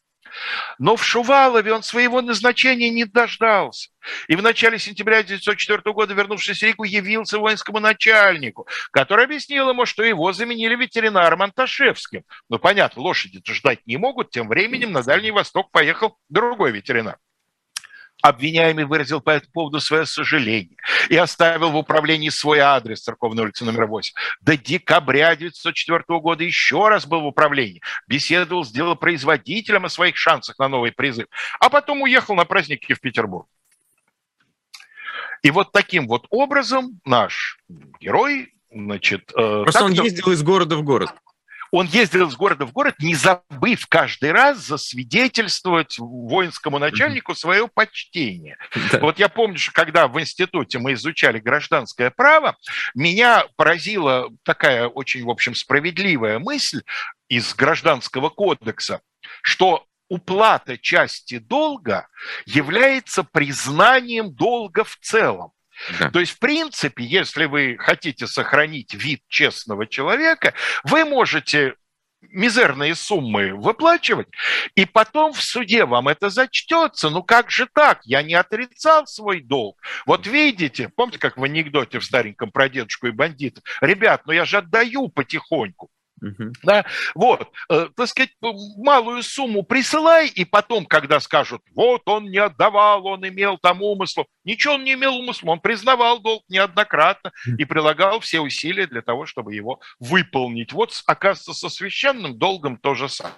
Но в Шувалове он своего назначения не дождался. И в начале сентября 1904 года, вернувшись в Рику, явился воинскому начальнику, который объяснил ему, что его заменили ветеринаром Анташевским. Ну, понятно, лошади-то ждать не могут. Тем временем на Дальний Восток поехал другой ветеринар. Обвиняемый выразил по этому поводу свое сожаление и оставил в управлении свой адрес церковной улицы номер 8. До декабря 1904 года еще раз был в управлении, беседовал с делопроизводителем о своих шансах на новый призыв, а потом уехал на праздники в Петербург. И вот таким вот образом наш герой, значит... Э, Просто он ездил из города в город он ездил из города в город, не забыв каждый раз засвидетельствовать воинскому начальнику свое почтение. Да. Вот я помню, что когда в институте мы изучали гражданское право, меня поразила такая очень, в общем, справедливая мысль из гражданского кодекса, что уплата части долга является признанием долга в целом. Да. То есть, в принципе, если вы хотите сохранить вид честного человека, вы можете мизерные суммы выплачивать, и потом в суде вам это зачтется. Ну как же так? Я не отрицал свой долг. Вот видите, помните, как в анекдоте в стареньком про дедушку и бандитов? Ребят, ну я же отдаю потихоньку. Угу. Да? Вот, э, так сказать, малую сумму присылай, и потом, когда скажут, вот он не отдавал, он имел там умысл, ничего он не имел умысла, он признавал долг неоднократно и прилагал все усилия для того, чтобы его выполнить. Вот, оказывается, со священным долгом то же самое.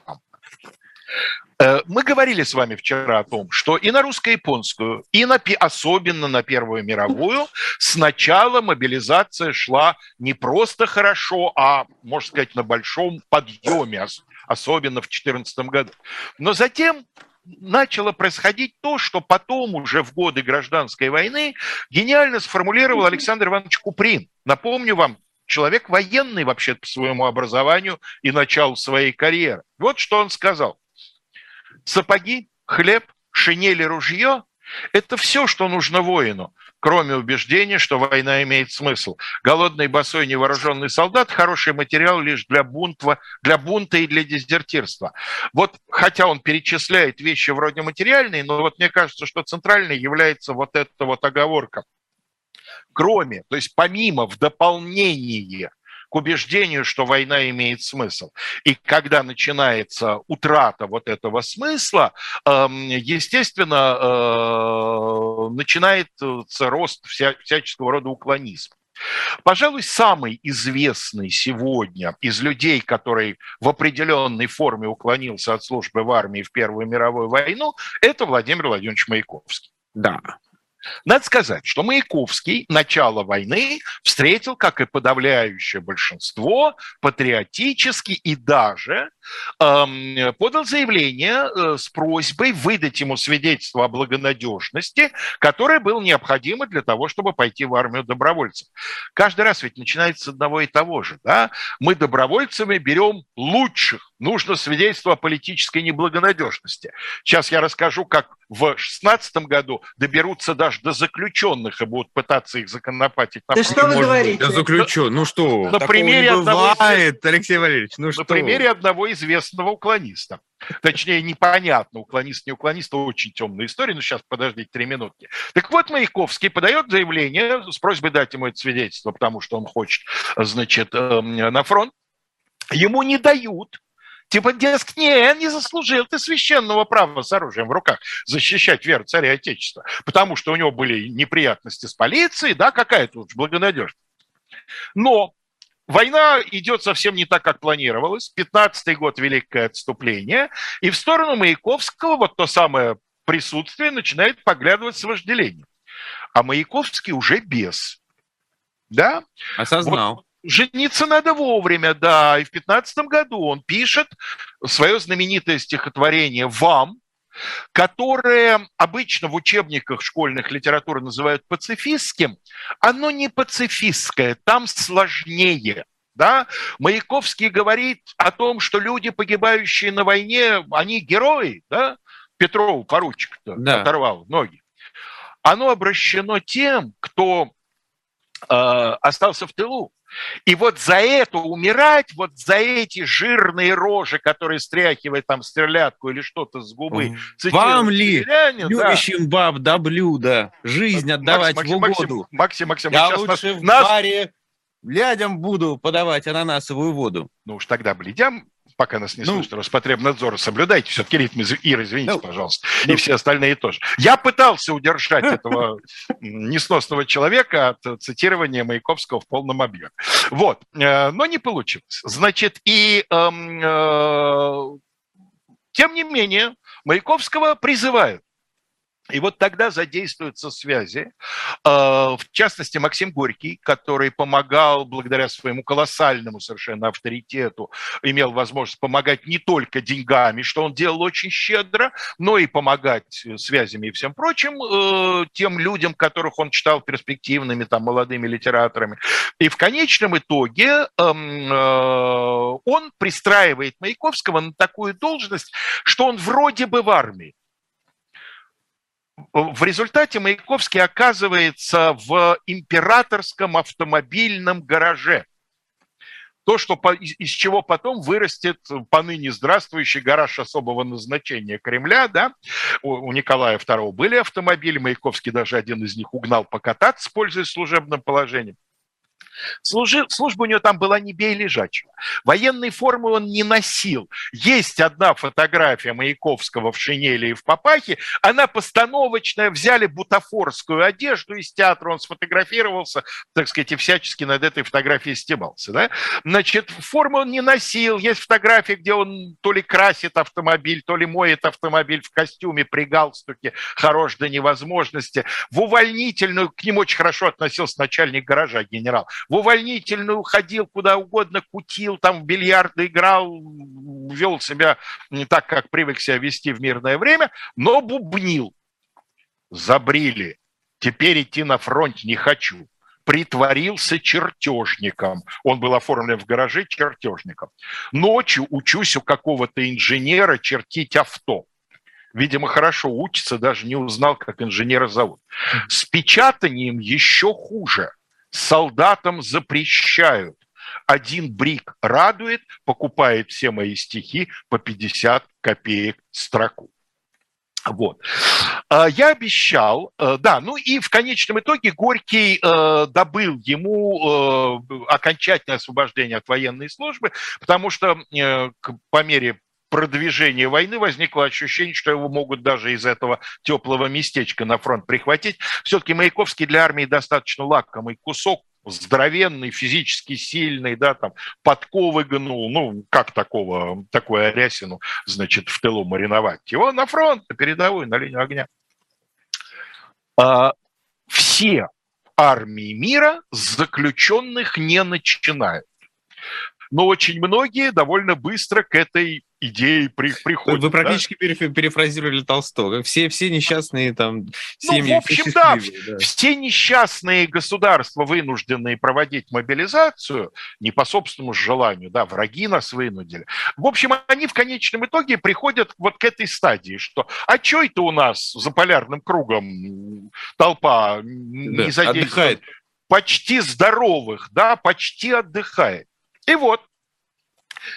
Э, мы говорили с вами вчера о том, что и на русско-японскую, и на, особенно на Первую мировую сначала мобилизация шла не просто хорошо, а, можно сказать, на большом подъеме, особенно в 2014 году. Но затем начало происходить то, что потом уже в годы гражданской войны гениально сформулировал Александр Иванович Куприн. Напомню вам, человек военный вообще по своему образованию и началу своей карьеры. Вот что он сказал. Сапоги, хлеб, шинели, ружье – это все, что нужно воину, кроме убеждения, что война имеет смысл. Голодный, босой, невооруженный солдат – хороший материал лишь для бунта, для бунта и для дезертирства. Вот, хотя он перечисляет вещи вроде материальные, но вот мне кажется, что центральной является вот эта вот оговорка. Кроме, то есть помимо, в дополнение – к убеждению, что война имеет смысл. И когда начинается утрата вот этого смысла, эм, естественно, э, начинается рост всяческого рода уклонизма. Пожалуй, самый известный сегодня из людей, который в определенной форме уклонился от службы в армии в Первую мировую войну, это Владимир Владимирович Маяковский. Да. Надо сказать, что Маяковский начало войны встретил, как и подавляющее большинство, патриотически и даже эм, подал заявление э, с просьбой выдать ему свидетельство о благонадежности, которое было необходимо для того, чтобы пойти в армию добровольцев. Каждый раз ведь начинается с одного и того же. Да? Мы добровольцами берем лучших. Нужно свидетельство о политической неблагонадежности. Сейчас я расскажу, как в 2016 году доберутся даже до заключенных и будут пытаться их законопатить. Да что вы говорите? Да заключен, ну что, на примере бывает, одного, Алексей Валерьевич, ну на что? примере одного известного уклониста. Точнее, непонятно, уклонист, не уклонист, очень темная история, но сейчас подождите три минутки. Так вот, Маяковский подает заявление с просьбой дать ему это свидетельство, потому что он хочет, значит, эм, на фронт. Ему не дают, Типа, дескать, не, не заслужил ты священного права с оружием в руках защищать веру царя Отечества, потому что у него были неприятности с полицией, да, какая-то уж благонадежность. Но Война идет совсем не так, как планировалось. 15-й год – великое отступление. И в сторону Маяковского вот то самое присутствие начинает поглядывать с вожделением. А Маяковский уже без. Да? Осознал. Вот жениться надо вовремя, да. И в 15 году он пишет свое знаменитое стихотворение «Вам», которое обычно в учебниках школьных литературы называют пацифистским, оно не пацифистское, там сложнее. Да? Маяковский говорит о том, что люди, погибающие на войне, они герои. Да? Петрову поручик да. оторвал ноги. Оно обращено тем, кто э, остался в тылу. И вот за это умирать, вот за эти жирные рожи, которые стряхивают там стрелятку или что-то с губы. Вам ли, любящим да. баб до блюда, жизнь отдавать Максим, в угоду? Максим, Максим, Я лучше нас, в нас... баре Лядям буду подавать ананасовую воду. Ну уж тогда бледям, пока нас не ну, слышит Роспотребнадзора, соблюдайте все-таки ритм. Ира, извините, ну, пожалуйста. Ну, и все остальные тоже. Я пытался удержать этого несносного человека от цитирования Маяковского в полном объеме. Вот. Э, но не получилось. Значит, и эм, э, тем не менее, Маяковского призывают и вот тогда задействуются связи. А, в частности, Максим Горький, который помогал благодаря своему колоссальному совершенно авторитету, имел возможность помогать не только деньгами, что он делал очень щедро, но и помогать связями и всем прочим э, тем людям, которых он читал перспективными, там, молодыми литераторами. И в конечном итоге эм, э, он пристраивает Маяковского на такую должность, что он вроде бы в армии в результате Маяковский оказывается в императорском автомобильном гараже. То, что, из чего потом вырастет поныне здравствующий гараж особого назначения Кремля. Да? У Николая II были автомобили, Маяковский даже один из них угнал покататься, пользуясь служебным положением. Служи, служба у него там была не бей лежачего. Военной формы он не носил. Есть одна фотография Маяковского в шинели и в папахе. Она постановочная. Взяли бутафорскую одежду из театра. Он сфотографировался, так сказать, и всячески над этой фотографией стебался. Да? Значит, форму он не носил. Есть фотографии, где он то ли красит автомобиль, то ли моет автомобиль в костюме при галстуке. Хорош до невозможности. В увольнительную к ним очень хорошо относился начальник гаража генерал в увольнительную ходил куда угодно, кутил, там в бильярды играл, вел себя не так, как привык себя вести в мирное время, но бубнил. Забрили. Теперь идти на фронт не хочу притворился чертежником. Он был оформлен в гараже чертежником. Ночью учусь у какого-то инженера чертить авто. Видимо, хорошо учится, даже не узнал, как инженера зовут. С печатанием еще хуже – солдатам запрещают. Один брик радует, покупает все мои стихи по 50 копеек строку. Вот. А, я обещал, э, да, ну и в конечном итоге Горький э, добыл ему э, окончательное освобождение от военной службы, потому что по мере продвижения войны возникло ощущение, что его могут даже из этого теплого местечка на фронт прихватить. Все-таки Маяковский для армии достаточно лакомый кусок, здоровенный, физически сильный, да, там, подковы гнул, ну, как такого, такую Арясину, значит, в тылу мариновать? Его на фронт, на передовую, на линию огня. А, все армии мира заключенных не начинают. Но очень многие довольно быстро к этой идеи при, приходят. Вы практически да? перефразировали Толстого. Все, все несчастные там семьи. Ну, в общем, да, да, все несчастные государства, вынужденные проводить мобилизацию, не по собственному желанию, да, враги нас вынудили. В общем, они в конечном итоге приходят вот к этой стадии, что а что это у нас за полярным кругом толпа да, не задействует? Почти здоровых, да, почти отдыхает. И вот,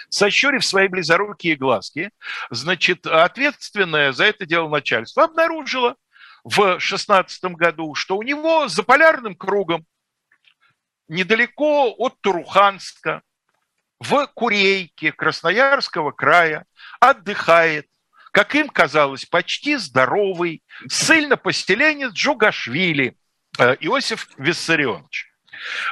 сощурив свои близорукие глазки, значит, ответственное за это дело начальство обнаружило в 16 году, что у него за полярным кругом, недалеко от Туруханска, в Курейке Красноярского края отдыхает, как им казалось, почти здоровый ссыльно-поселенец Джугашвили э, Иосиф Виссарионович.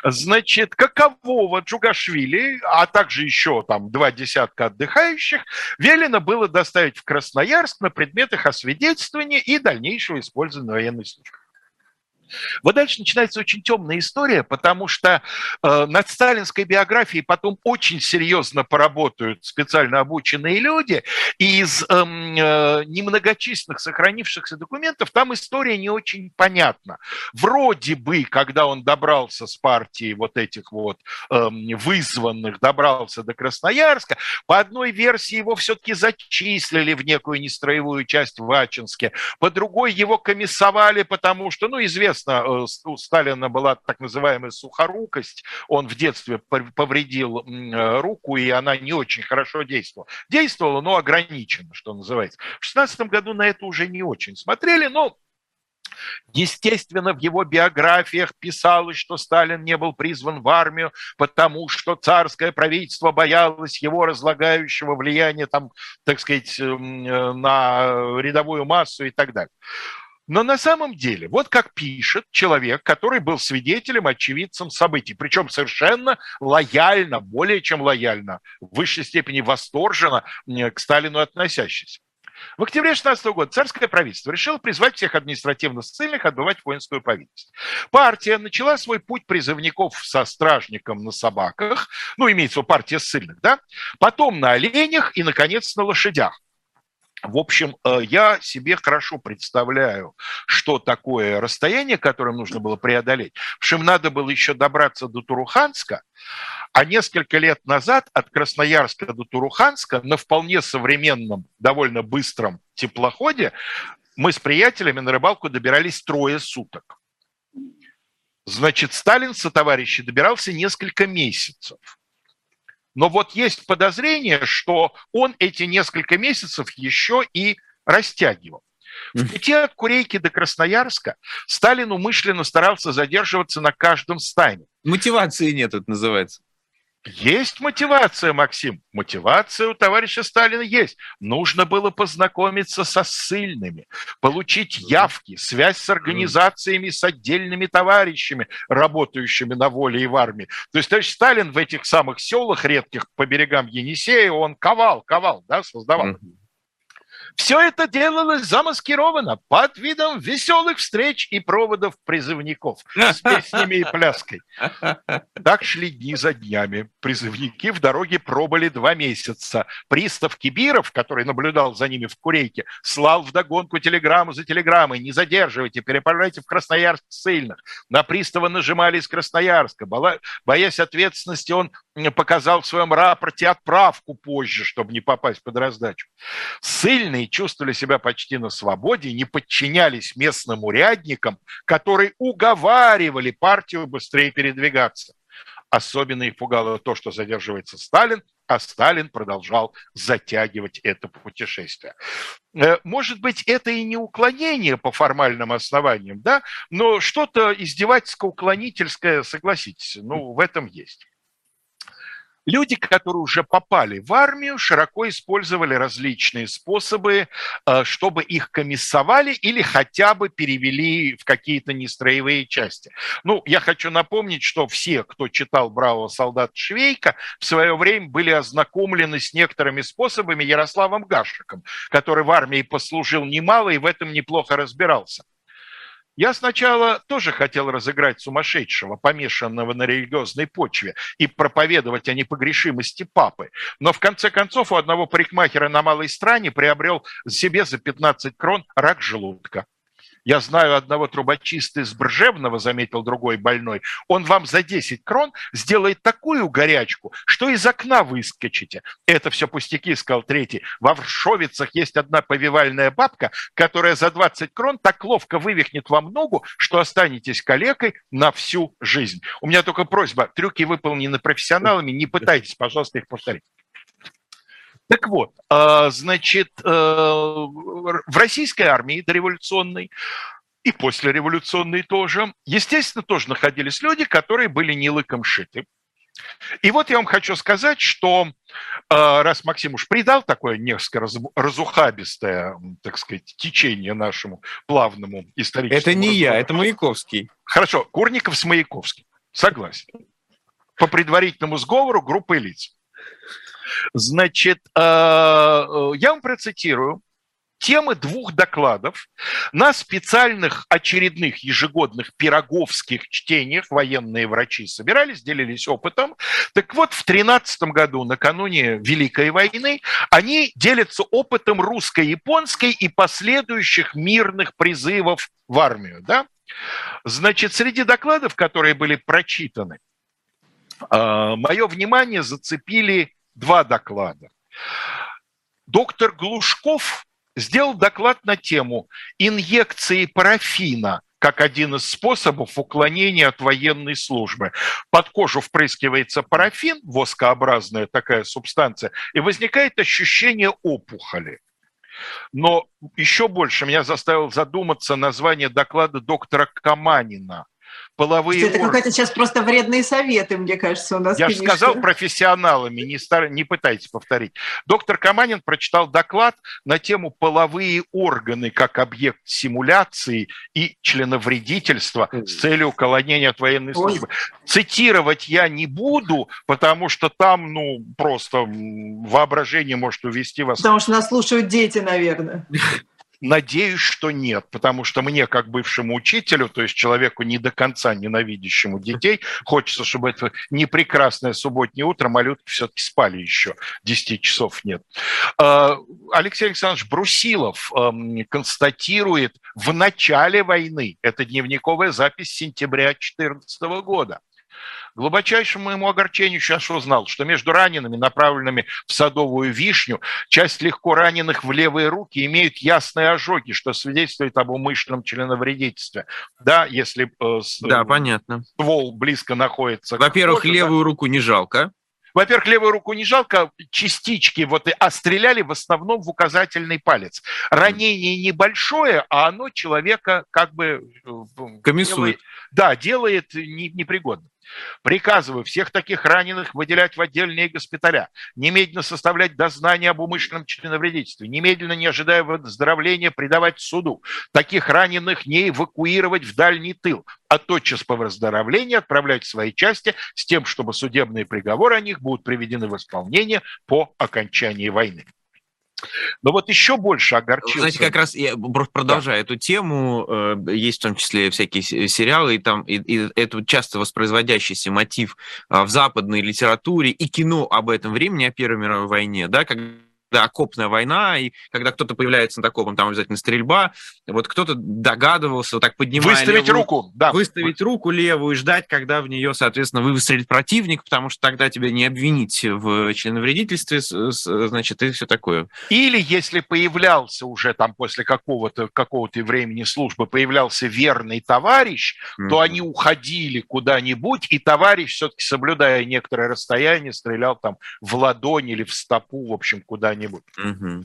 Значит, какового Джугашвили, а также еще там два десятка отдыхающих, велено было доставить в Красноярск на предмет их освидетельствования и дальнейшего использования военной службы. Вот дальше начинается очень темная история, потому что э, над сталинской биографией потом очень серьезно поработают специально обученные люди, и из эм, э, немногочисленных сохранившихся документов там история не очень понятна. Вроде бы, когда он добрался с партии вот этих вот э, вызванных, добрался до Красноярска, по одной версии его все-таки зачислили в некую нестроевую часть в Ачинске, по другой его комиссовали, потому что, ну, известно, известно, э, у Сталина была так называемая сухорукость. Он в детстве повредил э, руку, и она не очень хорошо действовала. Действовала, но ограниченно, что называется. В 16 году на это уже не очень смотрели, но Естественно, в его биографиях писалось, что Сталин не был призван в армию, потому что царское правительство боялось его разлагающего влияния, там, так сказать, эм, э, на рядовую массу и так далее. Но на самом деле, вот как пишет человек, который был свидетелем, очевидцем событий, причем совершенно лояльно, более чем лояльно, в высшей степени восторженно к Сталину относящийся. В октябре 16 года царское правительство решило призвать всех административно ссыльных отбывать воинскую повинность. Партия начала свой путь призывников со стражником на собаках, ну, имеется в виду партия ссыльных, да, потом на оленях и, наконец, на лошадях. В общем, э, я себе хорошо представляю, что такое расстояние, которое нужно было преодолеть. В общем, надо было еще добраться до Туруханска, а несколько лет назад от Красноярска до Туруханска на вполне современном, довольно быстром теплоходе мы с приятелями на рыбалку добирались трое суток. Значит, Сталин со товарищи добирался несколько месяцев. Но вот есть подозрение, что он эти несколько месяцев еще и растягивал. В пути от Курейки до Красноярска Сталин умышленно старался задерживаться на каждом стане. Мотивации нет, это называется. Есть мотивация, Максим. Мотивация у товарища Сталина есть. Нужно было познакомиться со ссыльными, получить явки, связь с организациями, с отдельными товарищами, работающими на воле и в армии. То есть товарищ Сталин в этих самых селах редких по берегам Енисея, он ковал, ковал, да, создавал. Все это делалось замаскированно под видом веселых встреч и проводов призывников с песнями и пляской. Так шли дни за днями. Призывники в дороге пробыли два месяца. Пристав Кибиров, который наблюдал за ними в Курейке, слал вдогонку телеграмму за телеграммой. Не задерживайте, переправляйте в Красноярск ссыльных. На пристава нажимали из Красноярска. Боясь ответственности, он показал в своем рапорте отправку позже, чтобы не попасть под раздачу. Сильные чувствовали себя почти на свободе, не подчинялись местным урядникам, которые уговаривали партию быстрее передвигаться. Особенно их пугало то, что задерживается Сталин, а Сталин продолжал затягивать это путешествие. Э, может быть, это и не уклонение по формальным основаниям, да, но что-то издевательско-уклонительское, согласитесь, ну, в этом есть. Люди, которые уже попали в армию, широко использовали различные способы, э, чтобы их комиссовали или хотя бы перевели в какие-то нестроевые части. Ну, я хочу напомнить, что все, кто читал «Бравого солдата Швейка», в свое время были ознакомлены с некоторыми способами Ярославом Гашиком, который в армии послужил немало и в этом неплохо разбирался. Я сначала тоже хотел разыграть сумасшедшего, помешанного на религиозной почве, и проповедовать о непогрешимости папы. Но в конце концов у одного парикмахера на Малой Стране приобрел себе за 15 крон рак желудка. Я знаю одного трубочиста из Бржевного, заметил другой больной. Он вам за 10 крон сделает такую горячку, что из окна выскочите. Это все пустяки, сказал третий. Во Варшовицах есть одна повивальная бабка, которая за 20 крон так ловко вывихнет вам ногу, что останетесь калекой на всю жизнь. У меня только просьба, трюки выполнены профессионалами, не пытайтесь, пожалуйста, их повторить. Так вот, а, значит, э, в российской армии дореволюционной и послереволюционной тоже, естественно, тоже находились люди, которые были не лыком шиты. И вот я вам хочу сказать, что а, раз Максим уж придал такое несколько разухабистое, так сказать, течение нашему плавному историческому... Это не я, это Маяковский. Хорошо, Курников с Маяковским. Согласен. По предварительному сговору группы лиц. Значит, э, э, я вам процитирую темы двух докладов на специальных очередных ежегодных пироговских чтениях военные врачи собирались, делились опытом. Так вот, в 2013 году, накануне Великой войны, они делятся опытом русско-японской и последующих мирных призывов в армию. Да? Значит, среди докладов, которые были прочитаны, э, мое внимание зацепили два доклада. Доктор Глушков сделал доклад на тему инъекции парафина как один из способов уклонения от военной службы. Под кожу впрыскивается парафин, воскообразная такая субстанция, и возникает ощущение опухоли. Но еще больше меня заставил задуматься название доклада доктора Каманина половые Это какой-то сейчас просто вредные советы, мне кажется, у нас. Я же сказал профессионалами, не, стар... не пытайтесь повторить. Доктор Каманин прочитал доклад на тему половые органы как объект симуляции и членовредительства с целью уклонения от военной службы. Ой. Цитировать я не буду, потому что там, ну, просто воображение может увести вас. Потому что нас слушают дети, наверное. <laughs> Надеюсь, что нет, потому что мне, как бывшему учителю, то есть человеку не до конца ненавидящему детей, хочется, чтобы это не прекрасное субботнее утро, малютки все-таки спали еще, 10 часов нет. А, Алексей Александрович Брусилов констатирует в начале войны, это дневниковая запись сентября 2014 года, глубочайшему моему огорчению сейчас узнал, что между ранеными, направленными в садовую вишню, часть легко раненых в левые руки имеют ясные ожоги, что свидетельствует об умышленном членовредительстве. Да, если э, да, понятно. ствол близко находится. Во-первых, коже, левую да? руку не жалко. Во-первых, левую руку не жалко, частички, вот, а стреляли в основном в указательный палец. Ранение небольшое, а оно человека как бы... Э, Комиссует. Делает, да, делает непригодным. Приказываю всех таких раненых выделять в отдельные госпиталя, немедленно составлять дознание об умышленном членовредительстве, немедленно, не ожидая выздоровления, предавать суду. Таких раненых не эвакуировать в дальний тыл, а тотчас по выздоровлении отправлять в свои части с тем, чтобы судебные приговоры о них будут приведены в исполнение по окончании войны. Но вот еще больше огорчился. Знаете, как раз я продолжаю да. эту тему, э, есть в том числе всякие сериалы, и там и, и это часто воспроизводящийся мотив а, в западной литературе и кино об этом времени, о Первой мировой войне, да, когда да, окопная война, и когда кто-то появляется над окопом, там обязательно стрельба. Вот кто-то догадывался, вот так поднимая Выставить левую, руку, да. Выставить руку левую и ждать, когда в нее, соответственно, выстрелит противник, потому что тогда тебя не обвинить в членовредительстве, значит, и все такое. Или если появлялся уже там после какого-то какого времени службы, появлялся верный товарищ, mm-hmm. то они уходили куда-нибудь, и товарищ все-таки, соблюдая некоторое расстояние, стрелял там в ладонь или в стопу, в общем, куда-нибудь куда-нибудь. Угу.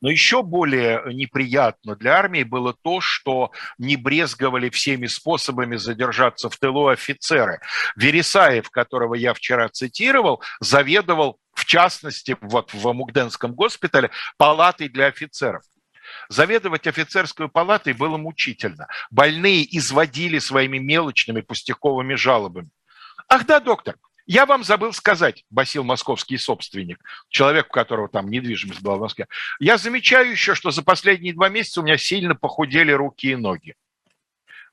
Но еще более неприятно для армии было то, что не брезговали всеми способами задержаться в тылу офицеры. Вересаев, которого я вчера цитировал, заведовал в частности, вот в Мугденском госпитале, палатой для офицеров. Заведовать офицерскую палатой было мучительно. Больные изводили своими мелочными пустяковыми жалобами. Ах да, доктор, я вам забыл сказать, басил московский собственник, человек, у которого там недвижимость была в Москве. Я замечаю еще, что за последние два месяца у меня сильно похудели руки и ноги.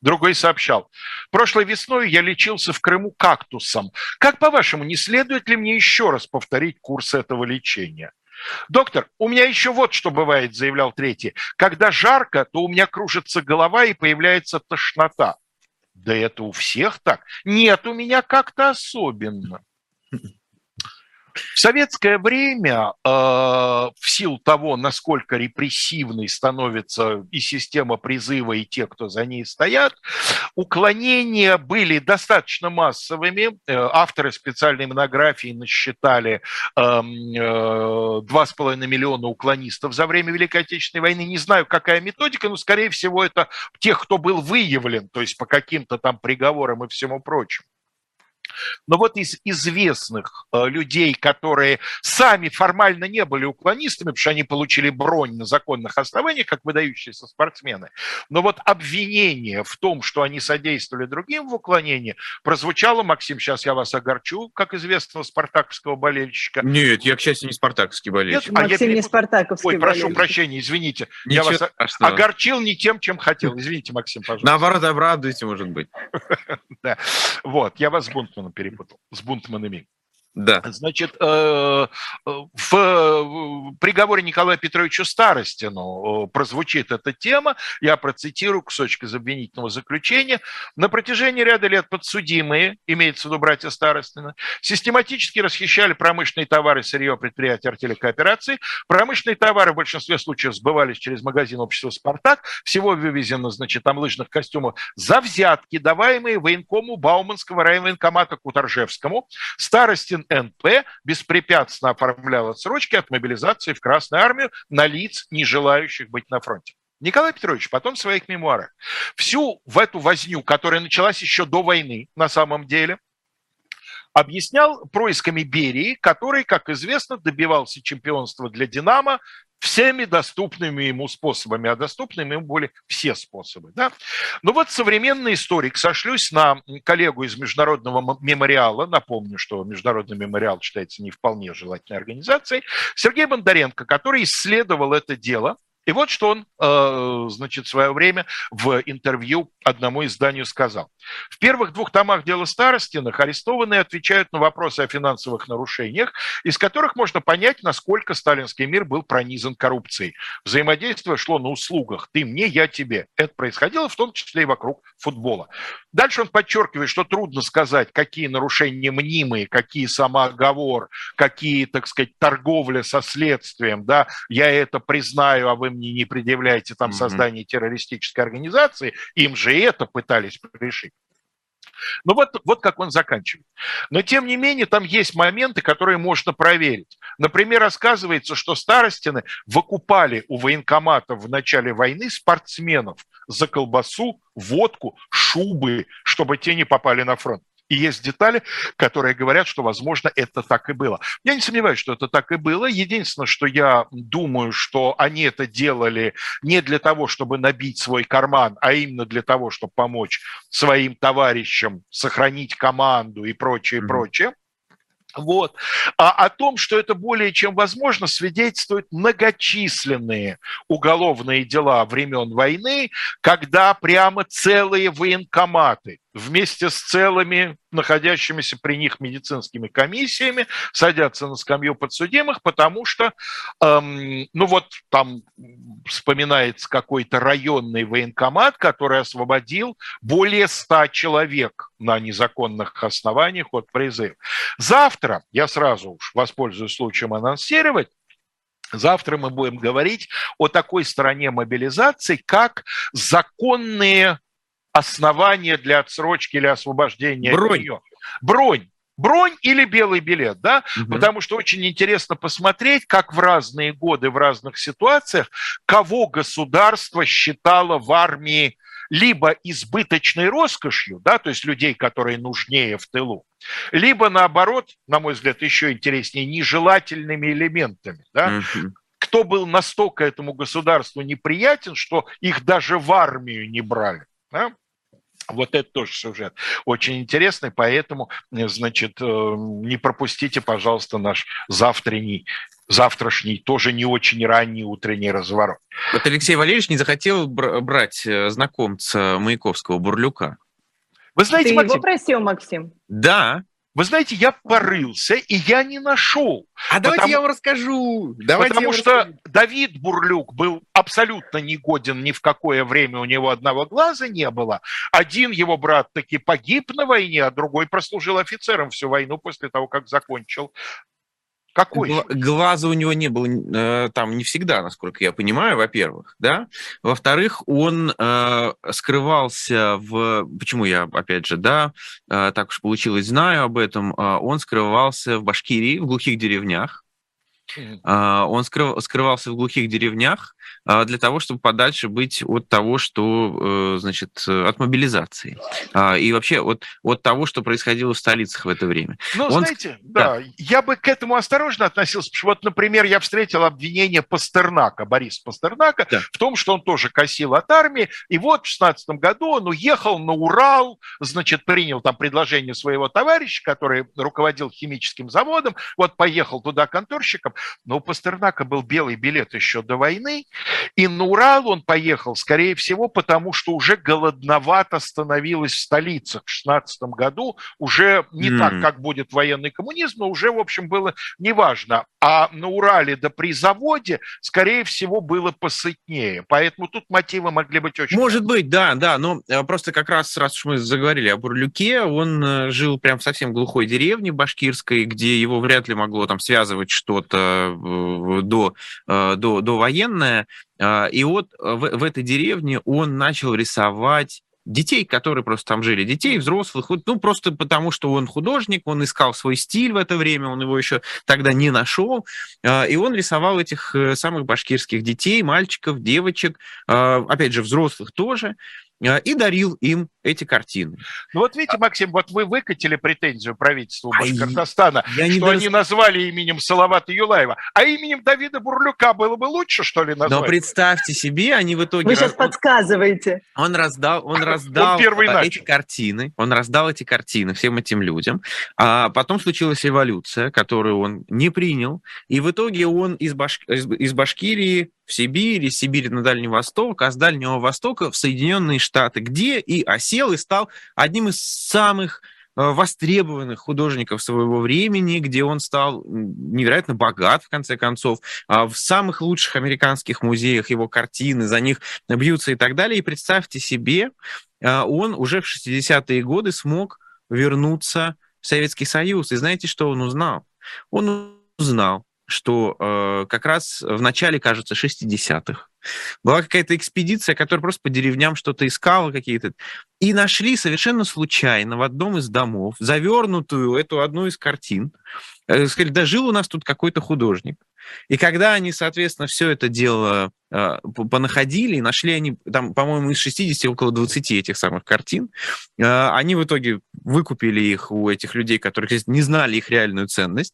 Другой сообщал, прошлой весной я лечился в Крыму кактусом. Как по-вашему, не следует ли мне еще раз повторить курс этого лечения? Доктор, у меня еще вот что бывает, заявлял третий. Когда жарко, то у меня кружится голова и появляется тошнота. Да это у всех так. Нет, у меня как-то особенно. <laughs> В советское время, э, в силу того, насколько репрессивной становится и система призыва, и те, кто за ней стоят, уклонения были достаточно массовыми. Э, авторы специальной монографии насчитали эм, э, 2,5 миллиона уклонистов за время Великой Отечественной войны. Не знаю, какая методика, но, скорее всего, это тех, кто был выявлен, то есть по каким-то там приговорам и всему прочему. Но вот из известных э, людей, которые сами формально не были уклонистами, потому что они получили бронь на законных основаниях, как выдающиеся спортсмены, но вот обвинение в том, что они содействовали другим в уклонении, прозвучало, Максим, сейчас я вас огорчу, как известного спартаковского болельщика. Нет, я, к счастью, не спартаковский болельщик. Нет, а я Максим не спартаковский Ой, прошу болельщик. прощения, извините. Ничего я вас страшного. огорчил не тем, чем хотел. Извините, Максим, пожалуйста. Наоборот, обрадуйте, может быть. <laughs> Вот, я вас с Бунтманом перепутал, с Бунтманами. Да. Значит, э, в приговоре Николаю Петровичу Старостину прозвучит эта тема. Я процитирую кусочек из обвинительного заключения. На протяжении ряда лет подсудимые, имеется в виду братья Старостина, систематически расхищали промышленные товары, сырье предприятия артелекооперации. Промышленные товары в большинстве случаев сбывались через магазин общества «Спартак». Всего вывезено, значит, там лыжных костюмов за взятки, даваемые военкому Бауманского райвоенкомата Куторжевскому. Старостин НП беспрепятственно оформлял отсрочки от мобилизации в Красную армию на лиц, не желающих быть на фронте. Николай Петрович потом в своих мемуарах всю в эту возню, которая началась еще до войны на самом деле, объяснял происками Берии, который, как известно, добивался чемпионства для «Динамо» всеми доступными ему способами, а доступными ему были все способы. Да? Ну вот современный историк, сошлюсь на коллегу из Международного мемориала, напомню, что Международный мемориал считается не вполне желательной организацией, Сергей Бондаренко, который исследовал это дело, и вот что он, э, значит, в свое время в интервью одному изданию сказал. В первых двух томах дела Старостиных арестованные отвечают на вопросы о финансовых нарушениях, из которых можно понять, насколько сталинский мир был пронизан коррупцией. Взаимодействие шло на услугах. Ты мне, я тебе. Это происходило в том числе и вокруг футбола. Дальше он подчеркивает, что трудно сказать, какие нарушения мнимые, какие самооговор, какие, так сказать, торговля со следствием. Да? Я это признаю, а вы мне не предъявляете там создание террористической организации. Им же это пытались решить. Ну вот, вот как он заканчивает. Но тем не менее там есть моменты, которые можно проверить. Например, рассказывается, что старостины выкупали у военкоматов в начале войны спортсменов за колбасу, водку, шубы, чтобы те не попали на фронт. И есть детали, которые говорят, что, возможно, это так и было. Я не сомневаюсь, что это так и было. Единственное, что я думаю, что они это делали не для того, чтобы набить свой карман, а именно для того, чтобы помочь своим товарищам сохранить команду и прочее, прочее. Вот. А о том, что это более чем возможно, свидетельствуют многочисленные уголовные дела времен войны, когда прямо целые военкоматы вместе с целыми находящимися при них медицинскими комиссиями садятся на скамью подсудимых, потому что, эм, ну вот там вспоминается какой-то районный военкомат, который освободил более ста человек на незаконных основаниях от призыва. Завтра, я сразу уж воспользуюсь случаем анонсировать, Завтра мы будем говорить о такой стороне мобилизации, как законные основания для отсрочки или освобождения. Бронь. нее. Бронь. Бронь или белый билет, да? Мгм. Потому что очень интересно посмотреть, как в разные годы, в разных ситуациях, кого государство считало в армии либо избыточной роскошью, да, то есть людей, которые нужнее в тылу, либо наоборот, на мой взгляд, еще интереснее, нежелательными элементами. Да? Мгм. Кто был настолько этому государству неприятен, что их даже в армию не брали. да? Вот это тоже сюжет очень интересный, поэтому, э, значит, э, не пропустите, пожалуйста, наш завтрашний, завтрашний, тоже не очень ранний утренний разворот. Вот Алексей Валерьевич не захотел бр- брать э, знакомца Маяковского Бурлюка. Вы Ты знаете, его Максим, просил, Максим? Да. Вы знаете, я порылся, и я не нашел. А давайте Потому- я вам расскажу. Давайте потому что расскажу. Давид Бурлюк был абсолютно негоден ни в какое время, у него одного глаза не было. Один его брат таки погиб на войне, а другой прослужил офицером всю войну после того, как закончил. Какой? Гла- Глаза у него не было э, там не всегда, насколько я понимаю, во-первых, да. Во-вторых, он э, скрывался в... Почему я, опять же, да, э, так уж получилось, знаю об этом. Э, он скрывался в Башкирии, в глухих деревнях. А, он скрыв, скрывался в глухих деревнях а, для того, чтобы подальше быть от того, что, э, значит, от мобилизации. А, и вообще от, от того, что происходило в столицах в это время. Ну, он... знаете, да, да, я бы к этому осторожно относился, потому что вот, например, я встретил обвинение Пастернака, Бориса Пастернака, да. в том, что он тоже косил от армии, и вот в 16 году он уехал на Урал, значит, принял там предложение своего товарища, который руководил химическим заводом, вот поехал туда конторщиком, но у Пастернака был белый билет еще до войны, и на Урал он поехал, скорее всего, потому что уже голодновато становилось в столицах в 16 году, уже не mm. так, как будет военный коммунизм, но уже, в общем, было неважно. А на Урале да при заводе, скорее всего, было посытнее. Поэтому тут мотивы могли быть очень... Может быть, да, да, но э, просто как раз, раз уж мы заговорили о Бурлюке, он э, жил прям в совсем глухой деревне башкирской, где его вряд ли могло там связывать что-то до, до, до военное. А, и вот в, в этой деревне он начал рисовать детей, которые просто там жили, детей, взрослых, ну, просто потому, что он художник, он искал свой стиль в это время, он его еще тогда не нашел, и он рисовал этих э, самых башкирских детей, мальчиков, девочек, опять же, взрослых тоже, и дарил им эти картины. Ну вот видите, Максим, вот вы выкатили претензию правительству Башкортостана, а я что дорас... они назвали именем Салавата Юлаева, а именем Давида Бурлюка было бы лучше, что ли, назвать? Но представьте себе, они в итоге... Вы сейчас подсказываете. Он раздал, он раздал он первый а, эти картины, он раздал эти картины всем этим людям, а потом случилась революция, которую он не принял, и в итоге он из, Баш... из Башкирии в Сибирь, из Сибири на Дальний Восток, а с Дальнего Востока в Соединенные Штаты, где и осел и стал одним из самых э, востребованных художников своего времени, где он стал невероятно богат, в конце концов. А в самых лучших американских музеях его картины, за них бьются и так далее. И представьте себе, э, он уже в 60-е годы смог вернуться в Советский Союз. И знаете, что он узнал? Он узнал, что э, как раз в начале, кажется, 60-х была какая-то экспедиция, которая просто по деревням что-то искала какие-то. И нашли совершенно случайно в одном из домов завернутую эту одну из картин. Э, сказали, да жил у нас тут какой-то художник. И когда они, соответственно, все это дело э, понаходили, нашли они, там, по-моему, из 60 около 20 этих самых картин, э, они в итоге выкупили их у этих людей, которые не знали их реальную ценность,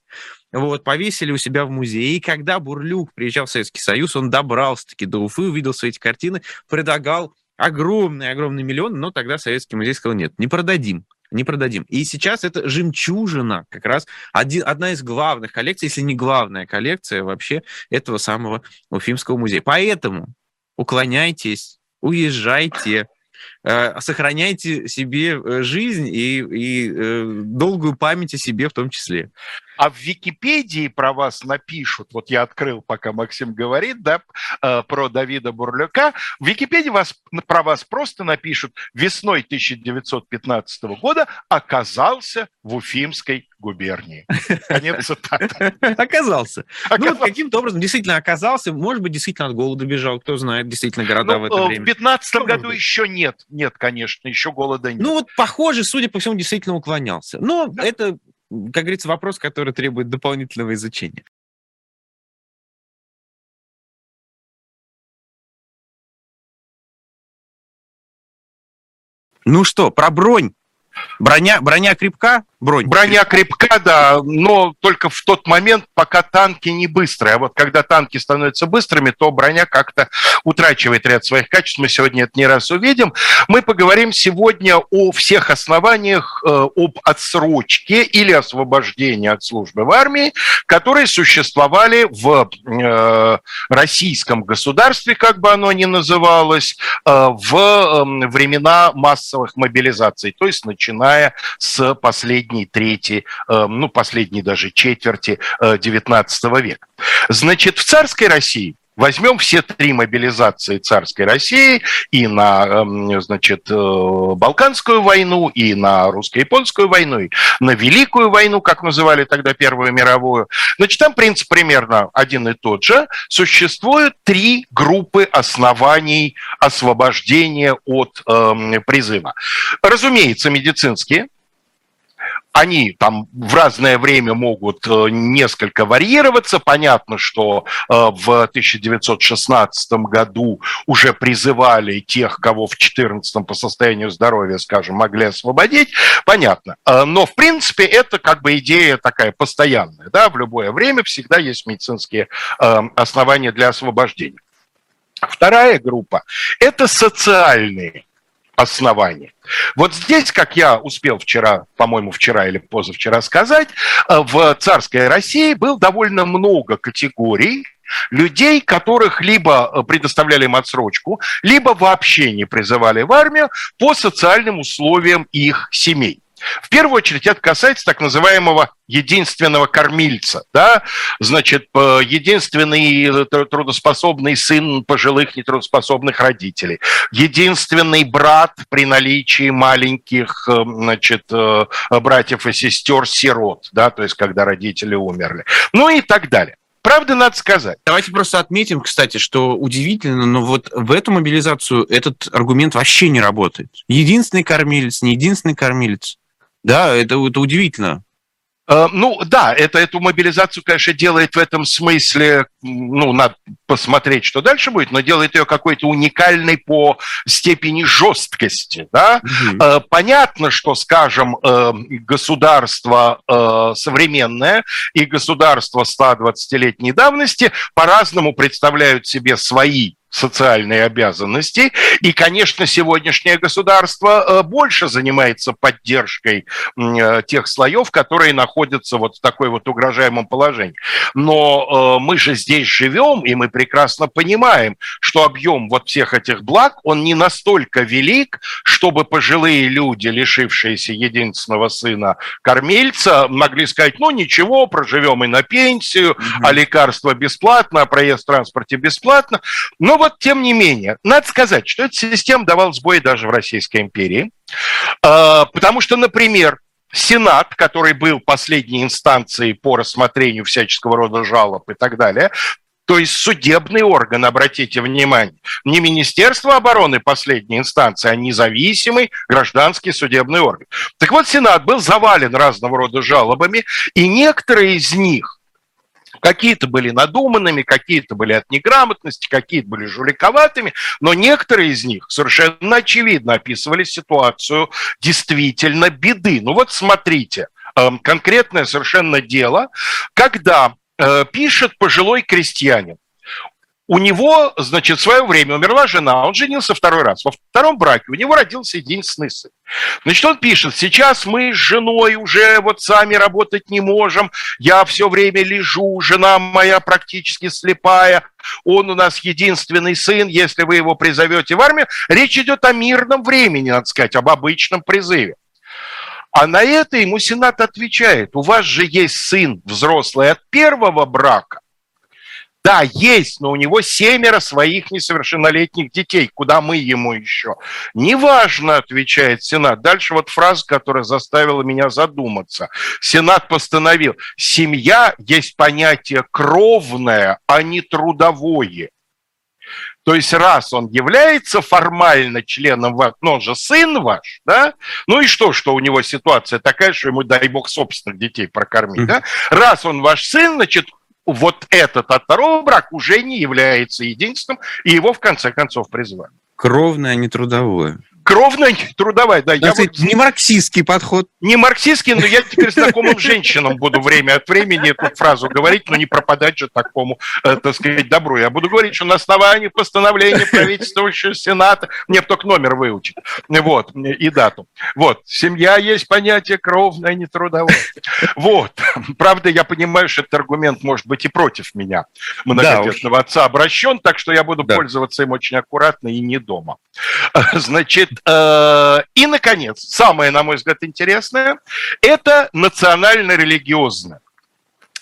вот, повесили у себя в музее. И когда Бурлюк приезжал в Советский Союз, он добрался-таки до Уфы, увидел все эти картины, предлагал огромный-огромный миллион, но тогда Советский музей сказал, нет, не продадим не продадим. И сейчас это жемчужина, как раз один, одна из главных коллекций, если не главная коллекция вообще этого самого Уфимского музея. Поэтому уклоняйтесь, уезжайте, э, сохраняйте себе э, жизнь и, и э, долгую память о себе в том числе а в Википедии про вас напишут, вот я открыл, пока Максим говорит, да, э, про Давида Бурлюка, в Википедии вас, про вас просто напишут, весной 1915 года оказался в Уфимской губернии. Конец цитаты. <laughs> Оказался. Ну, каким-то образом действительно оказался, может быть, действительно от голода бежал, кто знает, действительно, города ну, в это э, время. В 15 году еще нет, нет, конечно, еще голода нет. Ну, вот, похоже, судя по всему, действительно уклонялся. Но это как говорится, вопрос, который требует дополнительного изучения. Ну что, про бронь. Броня, броня крепка? бронь. Броня крепка, да, но только в тот момент, пока танки не быстрые. А вот когда танки становятся быстрыми, то броня как-то утрачивает ряд своих качеств. Мы сегодня это не раз увидим. Мы поговорим сегодня о всех основаниях э, об отсрочке или освобождении от службы в армии, которые существовали в э, российском государстве, как бы оно ни называлось, э, в эм, времена массовых мобилизаций, то есть начиная с последней трети, э, ну, последней даже четверти XIX э, века. Значит, в царской России Возьмем все три мобилизации царской России и на, эм, значит, э, Балканскую войну, и на русско-японскую войну, и на Великую войну, как называли тогда Первую мировую. Значит, там принцип примерно один и тот же. Существует три группы оснований освобождения от э, призыва. Разумеется, медицинские, они там в разное время могут э, несколько варьироваться. Понятно, что э, в 1916 году уже призывали тех, кого в 2014 по состоянию здоровья, скажем, могли освободить. Понятно. Но, в принципе, это как бы идея такая постоянная. Да? В любое время всегда есть медицинские основания для освобождения. Вторая группа – это социальные основания. Вот здесь, как я успел вчера, по-моему, вчера или позавчера сказать, э, в царской России было довольно много категорий, людей, которых либо э, предоставляли им отсрочку, либо вообще не призывали в армию по социальным условиям их семей. В первую очередь это касается так называемого единственного кормильца, да, значит, единственный трудоспособный сын пожилых нетрудоспособных родителей, единственный брат при наличии маленьких, э, значит, э, братьев и сестер сирот, да, то есть когда родители умерли, ну и так далее. Правда, надо сказать. Давайте просто отметим, кстати, что удивительно, но вот в эту мобилизацию этот аргумент вообще не работает. Единственный кормилец, не единственный кормилец. Да, это, это удивительно. Э, ну да, это, эту мобилизацию, конечно, делает в этом смысле, ну, надо посмотреть, что дальше будет, но делает ее какой-то уникальной по степени жесткости. Да? Угу. Понятно, что, скажем, э, государство современное и государство 120-летней давности по-разному представляют себе свои социальные обязанности. И, конечно, сегодняшнее государство э, больше занимается поддержкой э, тех слоев, которые находятся вот в такой вот угрожаемом положении. Но э, мы же здесь живем, и мы прекрасно понимаем, что объем вот всех этих благ, он не настолько велик, чтобы пожилые люди, лишившиеся единственного сына кормильца, могли сказать, ну ничего, проживем и на пенсию, mm-hmm. а лекарства бесплатно, а проезд в транспорте бесплатно. Но вот, тем не менее, надо сказать, что эта система давала сбой даже в Российской империи, а, потому что, например, Сенат, который был последней инстанцией по рассмотрению всяческого рода жалоб и так далее, то есть судебный орган, обратите внимание, не Министерство обороны последней инстанции, а независимый гражданский судебный орган. Так вот, Сенат был завален разного рода жалобами, и некоторые из них Какие-то были надуманными, какие-то были от неграмотности, какие-то были жуликоватыми, но некоторые из них совершенно очевидно описывали ситуацию действительно беды. Ну вот смотрите, эм, конкретное совершенно дело, когда э, пишет пожилой крестьянин, у него, значит, в свое время умерла жена, он женился второй раз. Во втором браке у него родился единственный сын. Значит, он пишет, сейчас мы с женой уже вот сами работать не можем, я все время лежу, жена моя практически слепая, он у нас единственный сын, если вы его призовете в армию. Речь идет о мирном времени, надо сказать, об обычном призыве. А на это ему Сенат отвечает, у вас же есть сын взрослый от первого брака, да, есть, но у него семеро своих несовершеннолетних детей. Куда мы ему еще? Неважно, отвечает Сенат. Дальше вот фраза, которая заставила меня задуматься. Сенат постановил, семья есть понятие кровное, а не трудовое. То есть раз он является формально членом вас, но он же сын ваш, да, ну и что, что у него ситуация такая, что ему, дай бог, собственных детей прокормить, да? Раз он ваш сын, значит, вот этот от второго брака уже не является единственным, и его в конце концов призвали. Кровное, а не трудовое кровная трудовая, да. я сказать, вот... Не марксистский подход. Не марксистский, но я теперь знакомым женщинам буду время от времени эту фразу говорить, но не пропадать же такому, э, так сказать, добру. Я буду говорить, что на основании постановления правительствующего Сената, мне только номер выучить, вот, и дату. Вот, семья есть понятие кровное, не трудовое. Вот, правда, я понимаю, что этот аргумент может быть и против меня, многодетного да, отца обращен, так что я буду да. пользоваться им очень аккуратно и не дома. Значит, Э, и, наконец, самое, на мой взгляд, интересное, это национально-религиозное.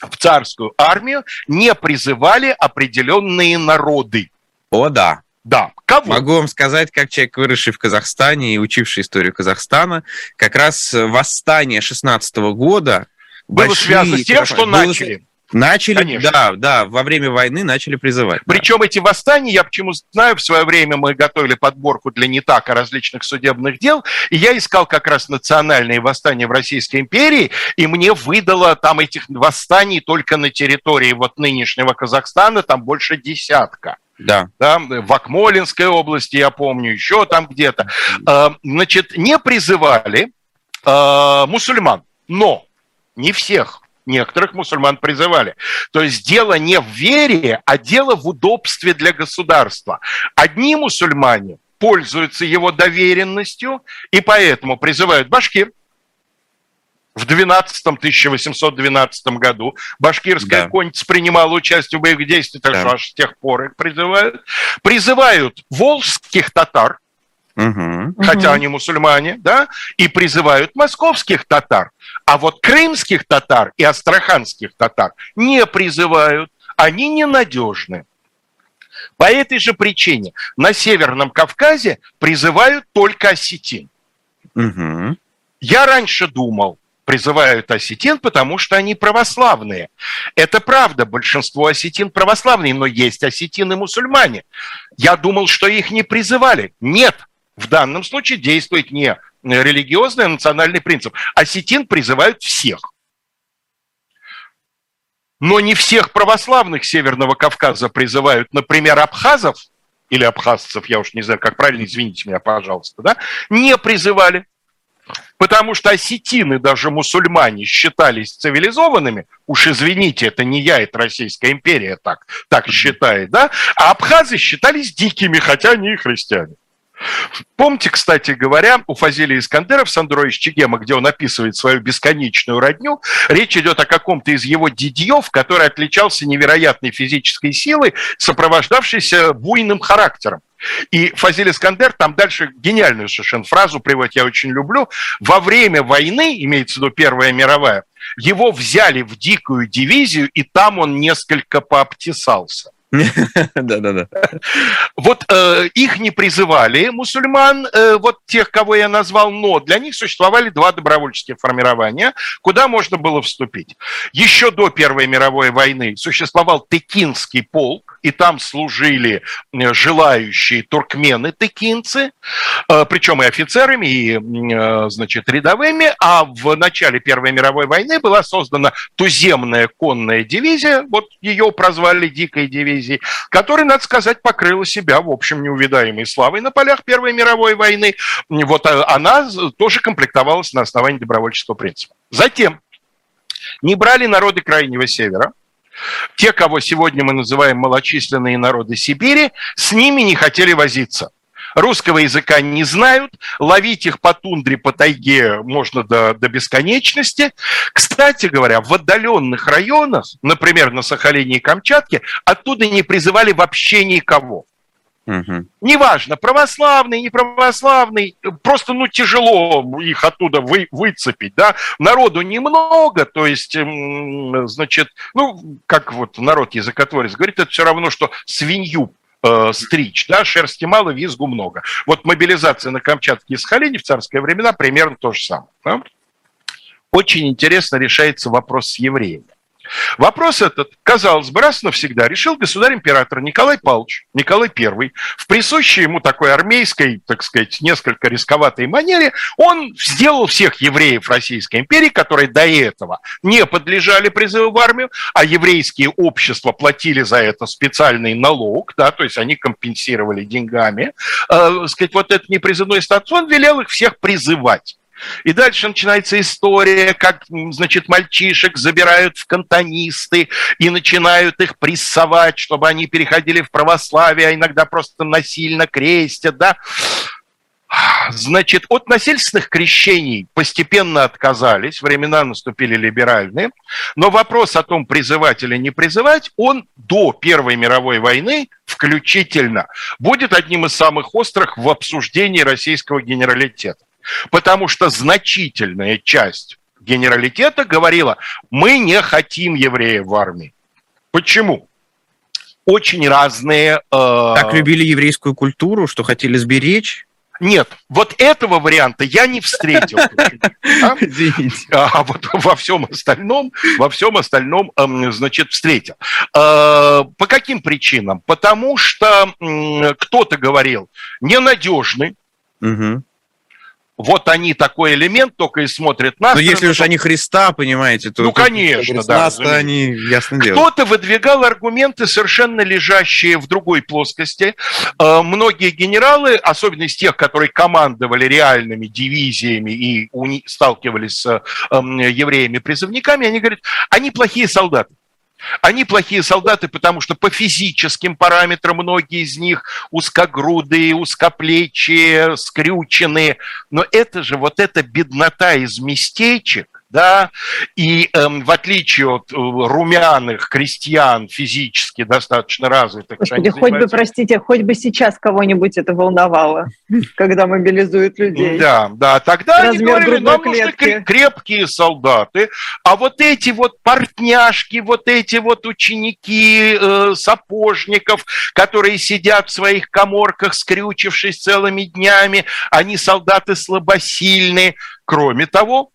В царскую армию не призывали определенные народы. О, да. Да. Кого? Могу вам сказать, как человек, выросший в Казахстане и учивший историю Казахстана, как раз восстание 16 года было большие, связано с тем, что было, начали Начали, Конечно. да, да, во время войны начали призывать. да. Причем эти восстания, я почему знаю, в свое время мы готовили подборку для НИТАКа различных судебных дел, и я искал как раз национальные восстания в Российской империи, и мне выдало там этих восстаний только на территории вот нынешнего Казахстана, там больше десятка. Да. да, в Акмолинской области, я помню, еще там где-то. Э, Значит, не призывали э, мусульман, но не всех. Некоторых мусульман призывали. То есть дело не в вере, а дело в удобстве для государства. Одни мусульмане пользуются его доверенностью и поэтому призывают башкир. В 12 1812 году башкирская Да. конница принимала участие в боевых действиях, так Да. что аж с тех пор их призывают. Призывают волжских татар, Мгм. хотя они мусульмане, да, и призывают московских татар. А вот крымских татар и астраханских татар не призывают, они ненадежны. По этой же причине на Северном Кавказе призывают только осетин. Мгм. Я раньше думал, призывают осетин, потому что они православные. Это правда, большинство осетин православные, но есть осетины-мусульмане. Я думал, что их не призывали. Нет, в данном случае действует не религиозный, а национальный принцип. Осетин призывают всех. Но не всех православных Северного Кавказа призывают, например, абхазов или абхазцев, я уж не знаю, как правильно, извините меня, пожалуйста, да, не призывали. Потому что осетины, даже мусульмане, считались цивилизованными. Уж извините, это не я, это Российская империя так, так считает, да? А абхазы считались дикими, хотя они и христиане. Помните, кстати говоря, у Фазилия Искандера в Сандроис Чегема, где он описывает свою бесконечную родню, речь идет о каком-то из его дидьев, который отличался невероятной физической силой, сопровождавшейся буйным характером. И Фазиль Искандер там дальше гениальную совершенно фразу приводит, я очень люблю. Во время войны, имеется в виду Первая мировая, его взяли в дикую дивизию, и там он несколько пообтесался. <laughs> Да-да-да. Вот э, их не призывали мусульман, э, вот тех, кого я назвал, но для них существовали два добровольческих формирования, куда можно было вступить. Еще до Первой мировой войны существовал Текинский полк, и там служили желающие туркмены-текинцы, э, причем и офицерами, и, э, значит, рядовыми, а в начале Первой мировой войны была создана туземная конная дивизия, вот ее прозвали Дикой дивизией, которая, надо сказать, покрыла себя, в общем, неувидаемой славой на полях Первой мировой войны. Вот э, она тоже комплектовалась на основании добровольческого принципа. Затем не брали народы Крайнего Севера, те, кого сегодня мы называем малочисленные народы Сибири, с ними не хотели возиться. Русского языка не знают, ловить их по тундре, по тайге можно до, до бесконечности. Кстати говоря, в отдаленных районах, например, на Сахалине и Камчатке, оттуда не призывали вообще никого. Мгм. Неважно, православный, не православный, просто, ну, тяжело их оттуда вы, выцепить, да. Народу немного, то есть, значит, ну, как вот народ языкотворец говорит, это все равно, что свинью э, стричь, да, шерсти мало, визгу много. Вот мобилизация на Камчатке и Сахалине в царские времена примерно то же самое. да. Очень интересно решается вопрос с евреями. Вопрос этот, казалось бы, раз навсегда решил государь-император Николай Павлович, Николай I, в присущей ему такой армейской, так сказать, несколько рисковатой манере, он сделал всех евреев Российской империи, которые до этого не подлежали призыву в армию, а еврейские общества платили за это специальный налог, да, то есть они компенсировали деньгами, э, сказать, вот этот непризывной статус, он велел их всех призывать. И дальше начинается история, как, значит, мальчишек забирают в кантонисты и начинают их прессовать, чтобы они переходили в православие, а иногда просто насильно крестят, да. Значит, от насильственных крещений постепенно отказались, времена наступили либеральные, но вопрос о том, призывать или не призывать, он до Первой мировой войны включительно будет одним из самых острых в обсуждении российского генералитета. Потому что значительная часть генералитета говорила, мы не хотим евреев в армии. Почему? Очень разные... э, Так любили еврейскую культуру, что хотели сберечь. Нет, вот этого варианта я не встретил. <laughs> А? а вот во всем остальном, во всем остальном, эм, значит, встретил. Э, по каким причинам? Потому что кто-то говорил, ненадежный, вот они такой элемент только и смотрят нас. Но если уж они Христа, понимаете, то... Ну, конечно, да. нас они, ясно дело. Кто-то выдвигал аргументы, совершенно лежащие в другой плоскости. Э, многие генералы, особенно из тех, которые командовали реальными дивизиями и сталкивались с эм, евреями-призывниками, они говорят, они плохие солдаты. Они плохие солдаты, потому что по физическим параметрам многие из них узкогрудые, узкоплечие, скрюченные. Но это же вот эта беднота из местечек, да, и эм, в отличие от э, румяных крестьян физически достаточно развитых. Господи, хоть занимаются... бы, простите, хоть бы сейчас кого-нибудь это волновало, <laughs> когда мобилизуют людей. Да, да, тогда Размер они говорили, нам нужны крепкие солдаты, а вот эти вот портняшки, вот эти вот ученики э, сапожников, которые сидят в своих коморках, скрючившись целыми днями, они солдаты слабосильные. Кроме того,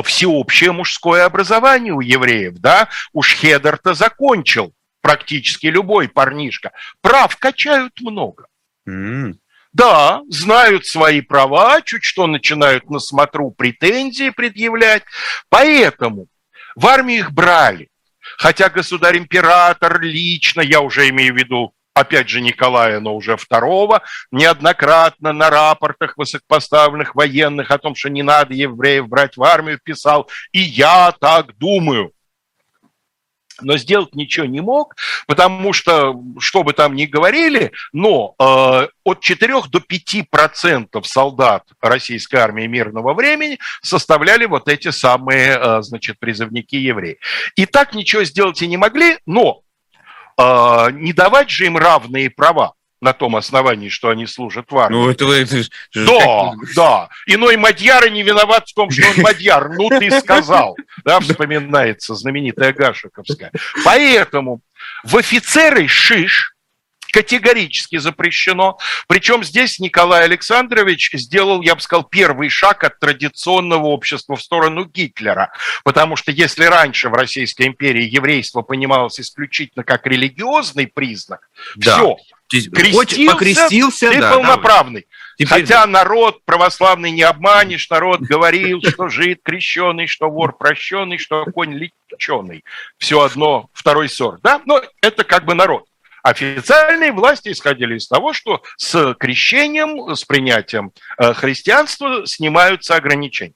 всеобщее мужское образование у евреев, да, уж Хедер-то закончил практически любой парнишка. Прав качают много. Mm. Да, знают свои права, чуть что начинают на смотру претензии предъявлять. Поэтому в армию их брали. Хотя государь-император лично, я уже имею в виду опять же Николая, но уже второго, неоднократно на рапортах высокопоставленных военных о том, что не надо евреев брать в армию, писал, и я так думаю. Но сделать ничего не мог, потому что, что бы там ни говорили, но э, от 4 до 5 процентов солдат российской армии мирного времени составляли вот эти самые, э, значит, призывники евреи. И так ничего сделать и не могли, но не давать же им равные права на том основании, что они служат в армии. Ну, это, это, да, да. Иной Мадьяр не виноват в том, что он Мадьяр. Ну, ты сказал. Да, вспоминается знаменитая Гашиковская. Поэтому в офицеры Шиш категорически запрещено. Причем здесь Николай Александрович сделал, я бы сказал, первый шаг от традиционного общества в сторону Гитлера. Потому что если раньше в Российской империи еврейство понималось исключительно как религиозный признак, да. все, крестился, покрестился, ты да, полноправный. Да. Хотя народ православный не обманешь, народ говорил, что жид крещеный, что вор прощенный, что конь леченый. Все одно, второй сорт. Да? Но это как бы народ. Официальные власти исходили из того, что с крещением, с принятием э, христианства снимаются ограничения.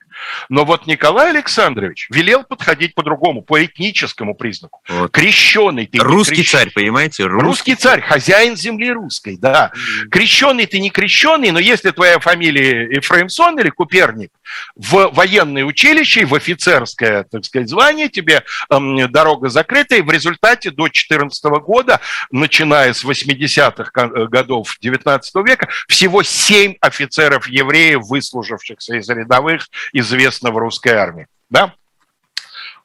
Но вот Николай Александрович велел подходить по-другому, по этническому признаку. Вот. Крещеный ты Русский крещ... царь, понимаете? Русский, русский царь, хозяин земли русской, да. Mm. Крещеный ты не крещеный, но если твоя фамилия Ефраимсон или Куперник, в военное училище, в офицерское, так сказать, звание тебе эм, дорога закрыта, и в результате до 14 года, начиная с 80-х э, годов 19 века, всего 7 офицеров-евреев, выслужившихся из рядовых, из известно в русской армии. Да?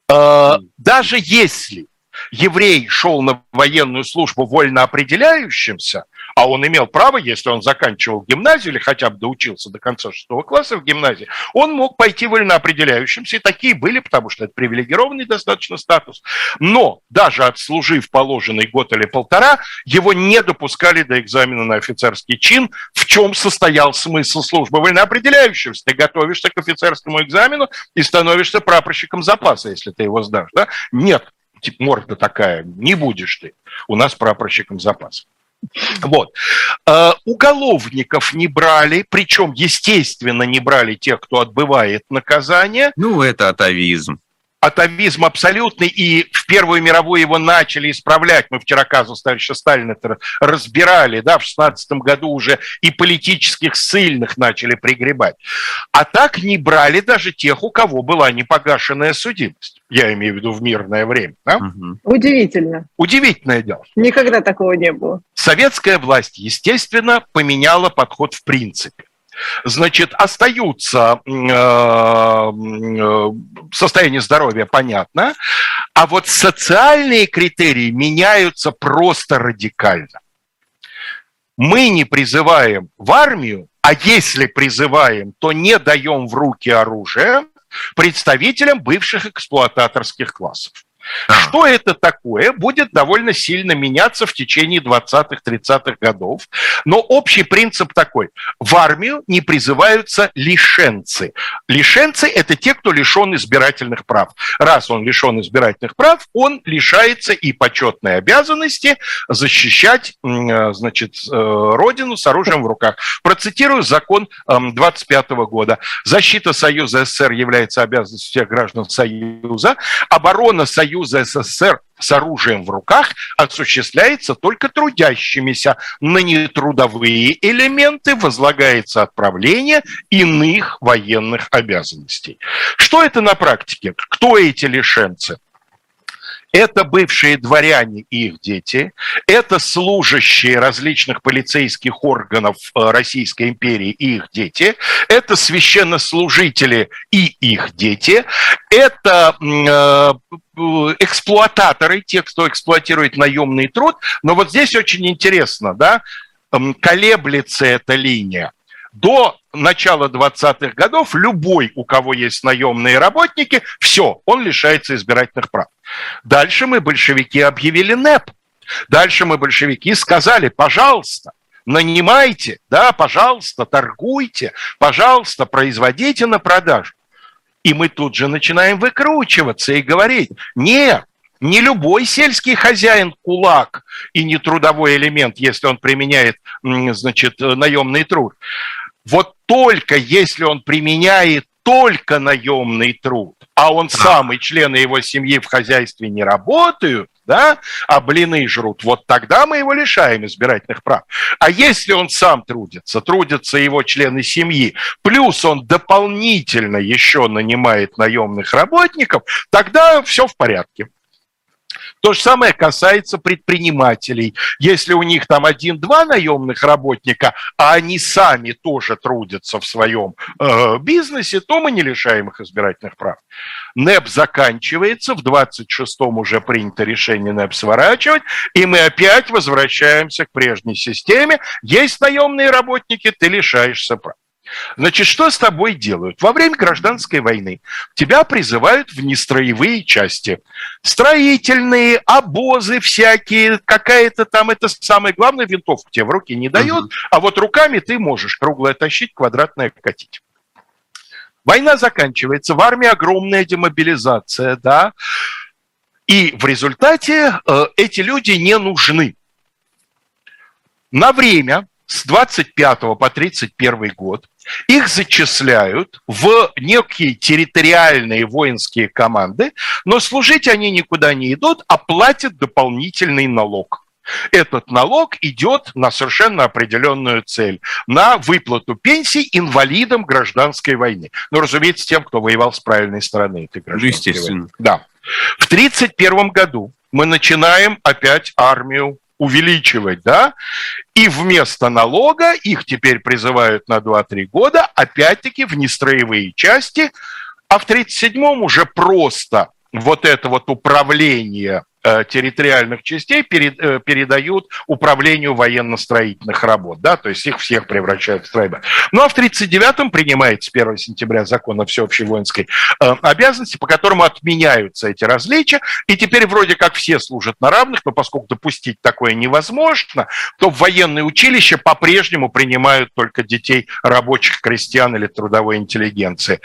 А, даже если еврей шел на военную службу вольно определяющимся, а он имел право, если он заканчивал гимназию или хотя бы доучился до конца шестого класса в гимназии, он мог пойти вольноопределяющимся, и такие были, потому что это привилегированный достаточно статус. Но даже отслужив положенный год или полтора, его не допускали до экзамена на офицерский чин, в чем состоял смысл службы вольноопределяющимся. Ты готовишься к офицерскому экзамену и становишься прапорщиком запаса, если ты его сдашь. Да? Нет, морда такая, не будешь ты у нас прапорщиком запаса. Вот. Э, уголовников не брали, причем, естественно, не брали тех, кто отбывает наказание. Ну, это атовизм атовизм абсолютный, и в Первую мировую его начали исправлять. Мы вчера казус товарища Сталина разбирали, да, в 16 году уже и политических ссыльных начали пригребать. А так не брали даже тех, у кого была непогашенная судимость. Я имею в виду в мирное время. Да? Удивительно. Удивительное дело. Никогда такого не было. Советская власть, естественно, поменяла подход в принципе значит, остаются э, э, состояние здоровья, понятно, а вот социальные критерии меняются просто радикально. Мы не призываем в армию, а если призываем, то не даем в руки оружие представителям бывших эксплуататорских классов. Что это такое, будет довольно сильно меняться в течение 20-30-х годов. Но общий принцип такой. В армию не призываются лишенцы. Лишенцы – это те, кто лишен избирательных прав. Раз он лишен избирательных прав, он лишается и почетной обязанности защищать э, значит, э, родину с оружием в руках. Процитирую закон 25 года. Защита Союза СССР является обязанностью всех граждан Союза. Оборона Союза Союза СССР с оружием в руках осуществляется только трудящимися. На нетрудовые элементы возлагается отправление иных военных обязанностей. Что это на практике? Кто эти лишенцы? Это бывшие дворяне и их дети, это служащие различных полицейских органов э, Российской империи и их дети, это священнослужители и их дети, это э, эксплуататоры, те, кто эксплуатирует наемный труд. Но вот здесь очень интересно, да, колеблется эта линия. До начала 20-х годов любой, у кого есть наемные работники, все, он лишается избирательных прав. Дальше мы, большевики, объявили НЭП. Дальше мы, большевики, сказали, пожалуйста, нанимайте, да, пожалуйста, торгуйте, пожалуйста, производите на продажу. И мы тут же начинаем выкручиваться и говорить, нет, не любой сельский хозяин кулак и не трудовой элемент, если он применяет, значит, наемный труд. Вот только если он применяет только наемный труд, а он сам и члены его семьи в хозяйстве не работают, да, а блины жрут, вот тогда мы его лишаем избирательных прав. А если он сам трудится, трудятся его члены семьи, плюс он дополнительно еще нанимает наемных работников, тогда все в порядке. То же самое касается предпринимателей. Если у них там один-два наемных работника, а они сами тоже трудятся в своем э, бизнесе, то мы не лишаем их избирательных прав. НЭП заканчивается, в 26-м уже принято решение НЭП сворачивать, и мы опять возвращаемся к прежней системе. Есть наемные работники, ты лишаешься прав. Значит, что с тобой делают? Во время гражданской войны тебя призывают в нестроевые части. Строительные, обозы всякие, какая-то там, это самое главное, винтовку тебе в руки не дает, угу. а вот руками ты можешь круглое тащить, квадратное катить. Война заканчивается, в армии огромная демобилизация, да, и в результате э, эти люди не нужны. На время с 25 по 31 год их зачисляют в некие территориальные воинские команды, но служить они никуда не идут, а платят дополнительный налог. Этот налог идет на совершенно определенную цель, на выплату пенсий инвалидам гражданской войны. Ну, разумеется, тем, кто воевал с правильной стороны этой гражданской Естественно. войны. Да. В 1931 году мы начинаем опять армию увеличивать, да, и вместо налога их теперь призывают на 2-3 года, опять-таки в нестроевые части, а в 1937-м уже просто вот это вот управление территориальных частей э, передают управлению военно-строительных работ, да, то есть их всех превращают в стройбы. Ну а в 1939-м принимается 1 сентября закон о всеобщей воинской э, обязанности, по которому отменяются эти различия, и теперь вроде как все служат на равных, но поскольку допустить такое невозможно, то в военные училища по-прежнему принимают только детей рабочих, крестьян или трудовой интеллигенции.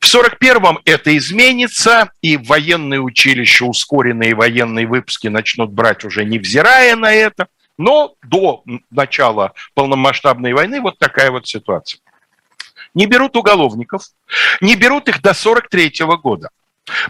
В 41-м это изменится, и военные училища, ускоренные военные выпуски начнут брать уже невзирая на это. Но до начала полномасштабной войны вот такая вот ситуация. Не берут уголовников, не берут их до 43 -го года.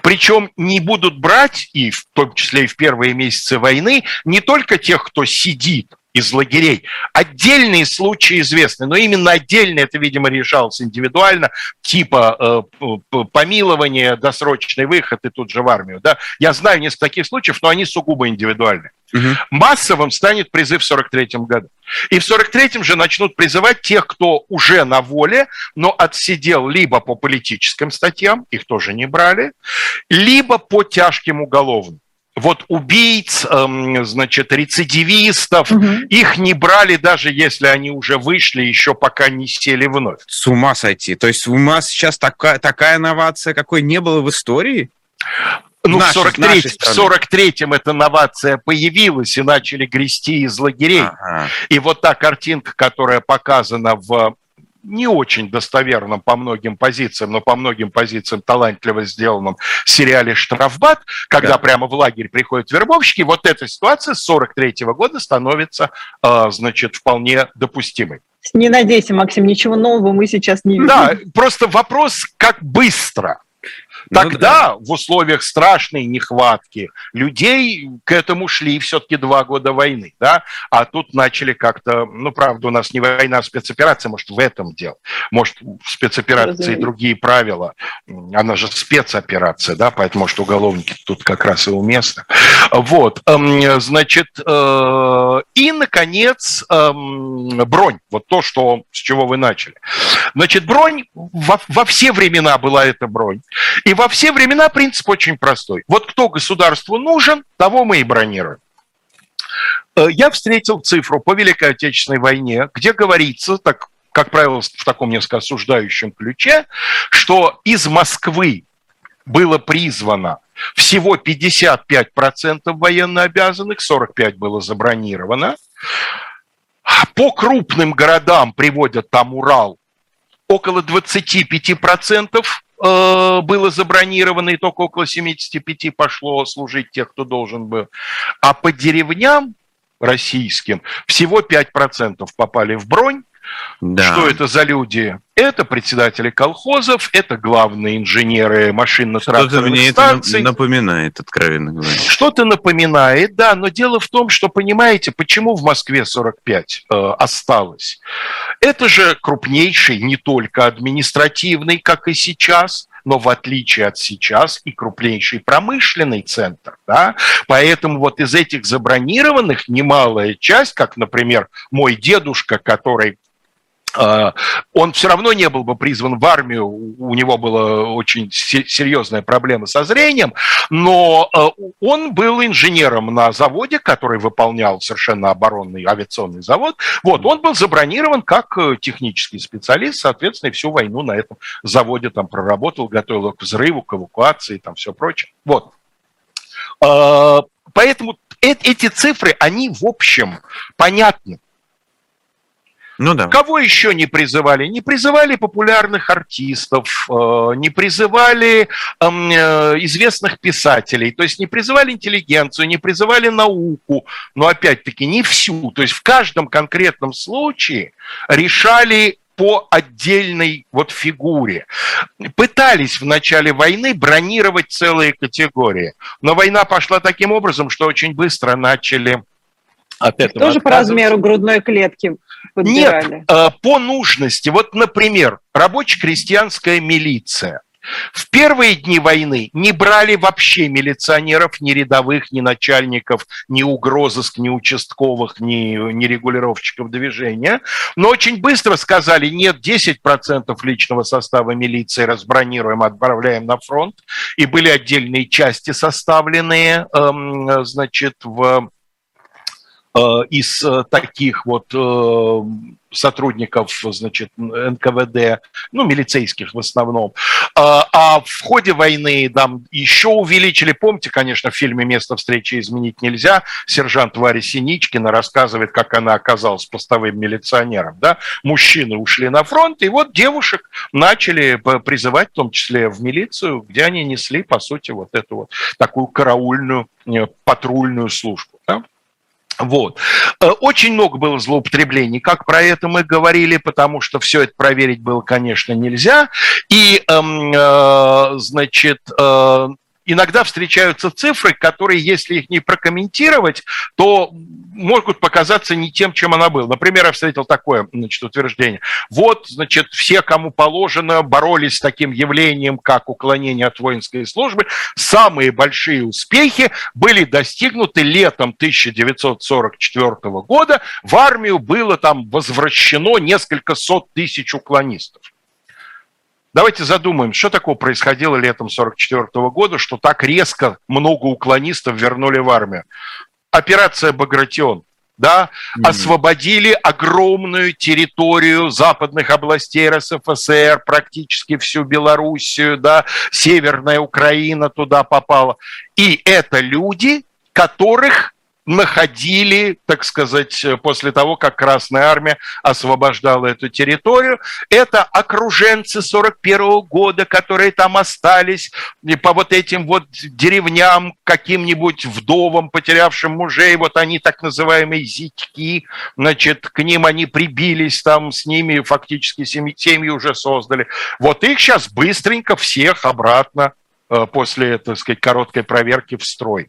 Причем не будут брать, и в том числе и в первые месяцы войны, не только тех, кто сидит из лагерей. Отдельные случаи известны, но именно отдельно это, видимо, решалось индивидуально, типа э, помилование, досрочный выход и тут же в армию. Да? Я знаю несколько таких случаев, но они сугубо индивидуальны. Угу. Массовым станет призыв в 43-м году. И в 43-м же начнут призывать тех, кто уже на воле, но отсидел либо по политическим статьям, их тоже не брали, либо по тяжким уголовным. Вот убийц, эм, значит, рецидивистов, угу. их не брали, даже если они уже вышли, еще пока не сели вновь. С ума сойти. То есть у нас сейчас такая, такая инновация, какой не было в истории? Ну, в 43 в 43-м эта новация появилась, и начали грести из лагерей. Ага. И вот та картинка, которая показана в не очень достоверном по многим позициям, но по многим позициям талантливо сделанном сериале «Штрафбат», когда да. прямо в лагерь приходят вербовщики, вот эта ситуация с 43 -го года становится, а, значит, вполне допустимой. Не надейся, Максим, ничего нового мы сейчас не видим. Да, просто вопрос, как быстро – Тогда ну, да. в условиях страшной нехватки людей к этому шли все-таки два года войны, да, а тут начали как-то, ну, правда, у нас не война, а спецоперация, может, в этом дело. Может, в спецоперации другие правила, она же спецоперация, да, поэтому, может, уголовники тут как раз и уместны. Вот, эм, значит, э, и, наконец, эм, бронь, вот то, что, с чего вы начали. Значит, бронь, во, во все времена была эта бронь, и во все времена принцип очень простой. Вот кто государству нужен, того мы и бронируем. Э, я встретил цифру по Великой Отечественной войне, где говорится, так, как правило, в таком несколько осуждающем ключе, что из Москвы было призвано всего 55% военнообязанных, 45% было забронировано. По крупным городам приводят там Урал, около 25% Э, было забронировано, и только около 75 пошло служить тех, кто должен был. А по деревням российским всего 5% попали в бронь, да. Что это за люди? Это председатели колхозов, это главные инженеры машинно-тракторных станций. это напоминает, откровенно говоря. Что-то напоминает, да, но дело в том, что, понимаете, почему в Москве 45 э, осталось? Это же крупнейший не только административный, как и сейчас, но в отличие от сейчас и крупнейший промышленный центр. Да? Поэтому вот из этих забронированных немалая часть, как, например, мой дедушка, который он все равно не был бы призван в армию, у него была очень серьезная проблема со зрением, но а, он был инженером на заводе, который выполнял совершенно оборонный авиационный завод. Вот, он был забронирован как э, технический специалист, соответственно, всю войну на этом заводе там проработал, готовил к взрыву, к эвакуации, там все прочее. Вот. А, поэтому эти цифры, они в общем понятны. Ну да. Кого еще не призывали? Не призывали популярных артистов, э, не призывали эм, э, известных писателей, то есть не призывали интеллигенцию, не призывали науку, но опять-таки не всю. То есть в каждом конкретном случае решали по отдельной вот фигуре. Пытались в начале войны бронировать целые категории, но война пошла таким образом, что очень быстро начали от этого Тоже по размеру грудной клетки подбирали? Нет, э, по нужности. Вот, например, рабоче-крестьянская милиция. В первые дни войны не брали вообще милиционеров, ни рядовых, ни начальников, ни угрозыск, ни участковых, ни, ни регулировщиков движения. Но очень быстро сказали, нет, 10% личного состава милиции разбронируем, отправляем на фронт. И были отдельные части составленные, эм, значит, в из э, таких вот э, сотрудников, значит, НКВД, ну, милицейских в основном. А в ходе войны там еще увеличили, помните, конечно, в фильме «Место встречи изменить нельзя», сержант Варя Синичкина рассказывает, как она оказалась постовым милиционером, да, мужчины ушли на фронт, и вот девушек начали призывать, в том числе в милицию, где они несли, по сути, вот эту вот такую караульную, патрульную службу? Вот. Э, очень много было злоупотреблений, как про это мы говорили, потому что все это проверить было, конечно, нельзя. И, эм, э, значит, э, иногда встречаются цифры, которые, если их не прокомментировать, то могут показаться не тем, чем она была. Например, я встретил такое значит, утверждение. Вот, значит, все, кому положено, боролись с таким явлением, как уклонение от воинской службы. Самые большие успехи были достигнуты летом 1944 года. В армию было там возвращено несколько сот тысяч уклонистов. Давайте задумаем, что такое происходило летом 1944 года, что так резко много уклонистов вернули в армию. Операция «Багратион», да, mm-hmm. освободили огромную территорию западных областей РСФСР, практически всю Белоруссию, да, Северная Украина туда попала. И это люди, которых находили, так сказать, после того, как Красная Армия освобождала эту территорию. Это окруженцы 41 года, которые там остались по вот этим вот деревням, каким-нибудь вдовам, потерявшим мужей, вот они так называемые зятьки, значит, к ним они прибились, там с ними фактически семьи, семьи уже создали. Вот их сейчас быстренько всех обратно э, после, так сказать, короткой проверки в строй.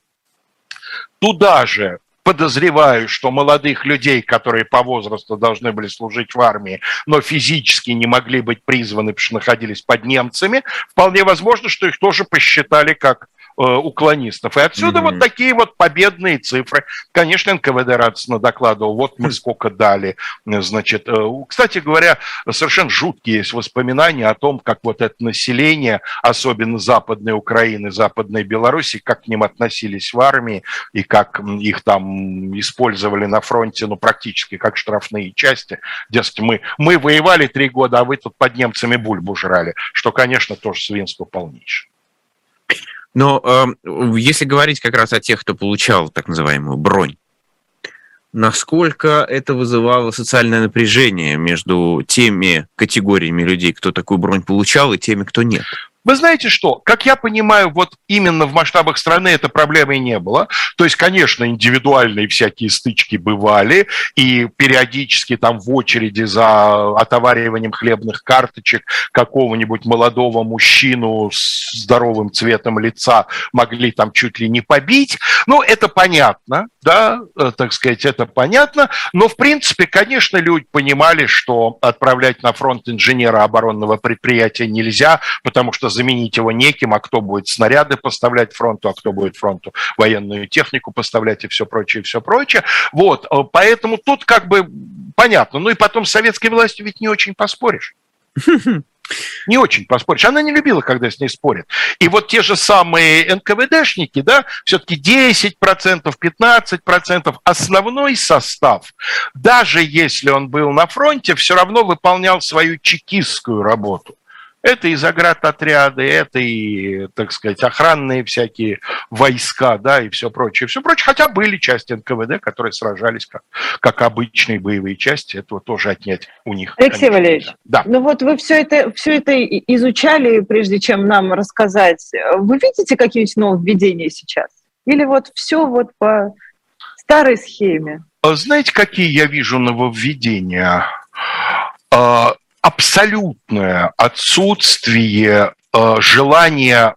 Туда же подозреваю, что молодых людей, которые по возрасту должны были служить в армии, но физически не могли быть призваны, потому что находились под немцами, вполне возможно, что их тоже посчитали как уклонистов. И отсюда mm-hmm. вот такие вот победные цифры. Конечно, НКВД радостно докладывал, вот мы <laughs> сколько дали. Значит, э, кстати говоря, совершенно жуткие есть воспоминания о том, как вот это население, особенно Западной Украины, Западной Беларуси, как к ним относились в армии и как их там использовали на фронте, ну, практически как штрафные части. Дескать, мы, мы воевали три года, а вы тут под немцами бульбу жрали, что, конечно, тоже свинство полнейшее. Но э, если говорить как раз о тех, кто получал так называемую бронь, насколько это вызывало социальное напряжение между теми категориями людей, кто такую бронь получал, и теми, кто нет? Вы знаете что? Как я понимаю, вот именно в масштабах страны эта проблемы не было. То есть, конечно, индивидуальные всякие стычки бывали, и периодически там в очереди за отовариванием хлебных карточек какого-нибудь молодого мужчину с здоровым цветом лица могли там чуть ли не побить. Ну, это понятно, да, э, так сказать, это понятно. Но, в принципе, конечно, люди понимали, что отправлять на фронт инженера оборонного предприятия нельзя, потому что заменить его неким, а кто будет снаряды поставлять фронту, а кто будет фронту военную технику поставлять и все прочее, и все прочее. Вот, э, поэтому тут как бы понятно. Ну и потом с советской властью ведь не очень поспоришь. <laughs> Не очень поспоришь. Она не любила, когда с ней спорят. И вот те же самые НКВДшники, да, все-таки 10%, 15% основной состав, даже если он был на фронте, все равно выполнял свою чекистскую работу. Это и заградотряды, это и, так сказать, охранные всякие войска, да, и все прочее, все прочее. Хотя были части НКВД, которые сражались как, как обычные боевые части, этого тоже отнять у них. Алексей конечно, Валерьевич, да. ну вот вы все это, все это изучали, прежде чем нам рассказать. Вы видите какие-нибудь нововведения сейчас? Или вот все вот по старой схеме? А знаете, какие я вижу нововведения? Абсолютное отсутствие э, желания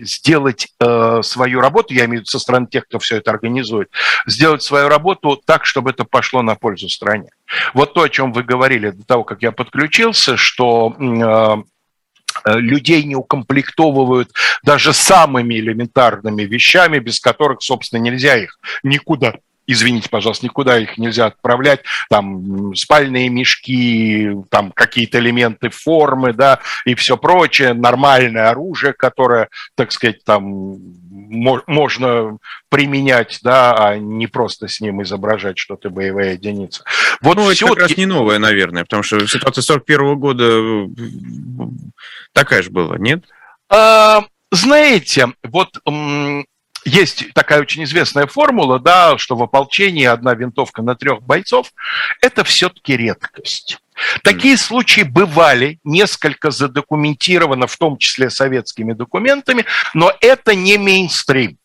сделать э, свою работу, я имею в виду со стороны тех, кто все это организует, сделать свою работу так, чтобы это пошло на пользу стране. Вот то, о чем вы говорили до того, как я подключился, что э, людей не укомплектовывают даже самыми элементарными вещами, без которых, собственно, нельзя их никуда извините, пожалуйста, никуда их нельзя отправлять, там спальные мешки, там какие-то элементы формы, да, и все прочее, нормальное оружие, которое, так сказать, там можно применять, да, а не просто с ним изображать что-то боевая единица. Вот ну, это как раз не новое, наверное, потому что ситуация 41 года э, такая же была, нет? А, знаете, вот есть такая очень известная формула, да, что в ополчении одна винтовка на трех бойцов – это все-таки редкость. Такие случаи бывали, несколько задокументировано, в том числе советскими документами, но это не мейнстрим.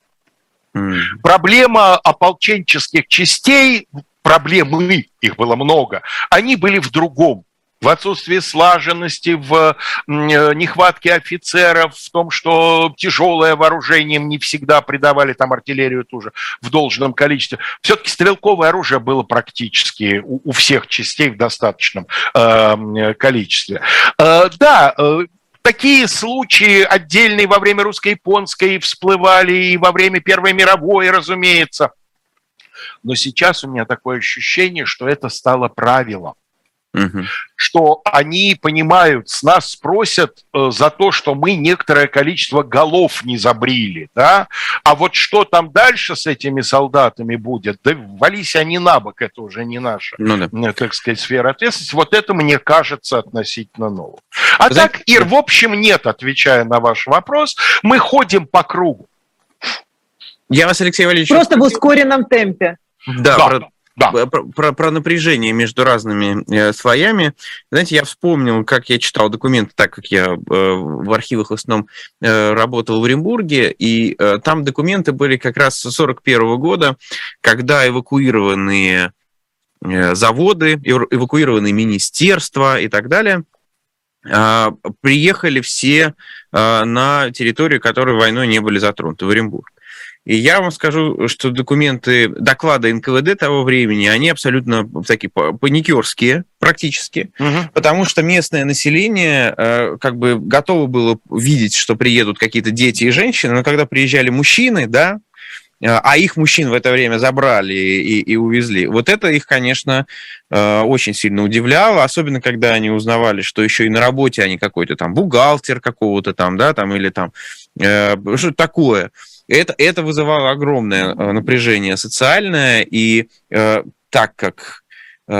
Mm. Проблема ополченческих частей, проблемы, их было много, они были в другом в отсутствии слаженности, в э, нехватке офицеров, в том, что тяжелое вооружение не всегда придавали там артиллерию тоже в должном количестве. Все-таки стрелковое оружие было практически у, всех частей в достаточном э, количестве. Э, да, э, Такие случаи отдельные во время русско-японской всплывали и во время Первой мировой, разумеется. Но сейчас у меня такое ощущение, что это стало правилом. Угу. что они понимают, с нас спросят э, за то, что мы некоторое количество голов не забрили, да, а вот что там дальше с этими солдатами будет, да вались они на бок, это уже не наша, ну, да. так сказать, сфера ответственности, вот это мне кажется относительно новым. А Знаете, так, Ир, в общем, нет, отвечая на ваш вопрос, мы ходим по кругу. Я вас, Алексей Валерьевич... Просто в ускоренном темпе. Да, да. Про, да. Про, про, про напряжение между разными э, слоями. Знаете, я вспомнил, как я читал документы, так как я э, в архивах в основном э, работал в Оренбурге, и э, там документы были как раз с 1941 года, когда эвакуированные э, заводы, эвакуированные министерства и так далее э, приехали все э, на территорию, которые войной не были затронуты, в Оренбург. И я вам скажу, что документы, доклады НКВД того времени, они абсолютно такие паникерские практически, угу. потому что местное население э, как бы готово было видеть, что приедут какие-то дети и женщины, но когда приезжали мужчины, да, э, а их мужчин в это время забрали и, и увезли. Вот это их, конечно, э, очень сильно удивляло, особенно когда они узнавали, что еще и на работе они какой-то там бухгалтер какого-то там, да, там или там что такое. Это, это вызывало огромное э, напряжение социальное, и э, так как э,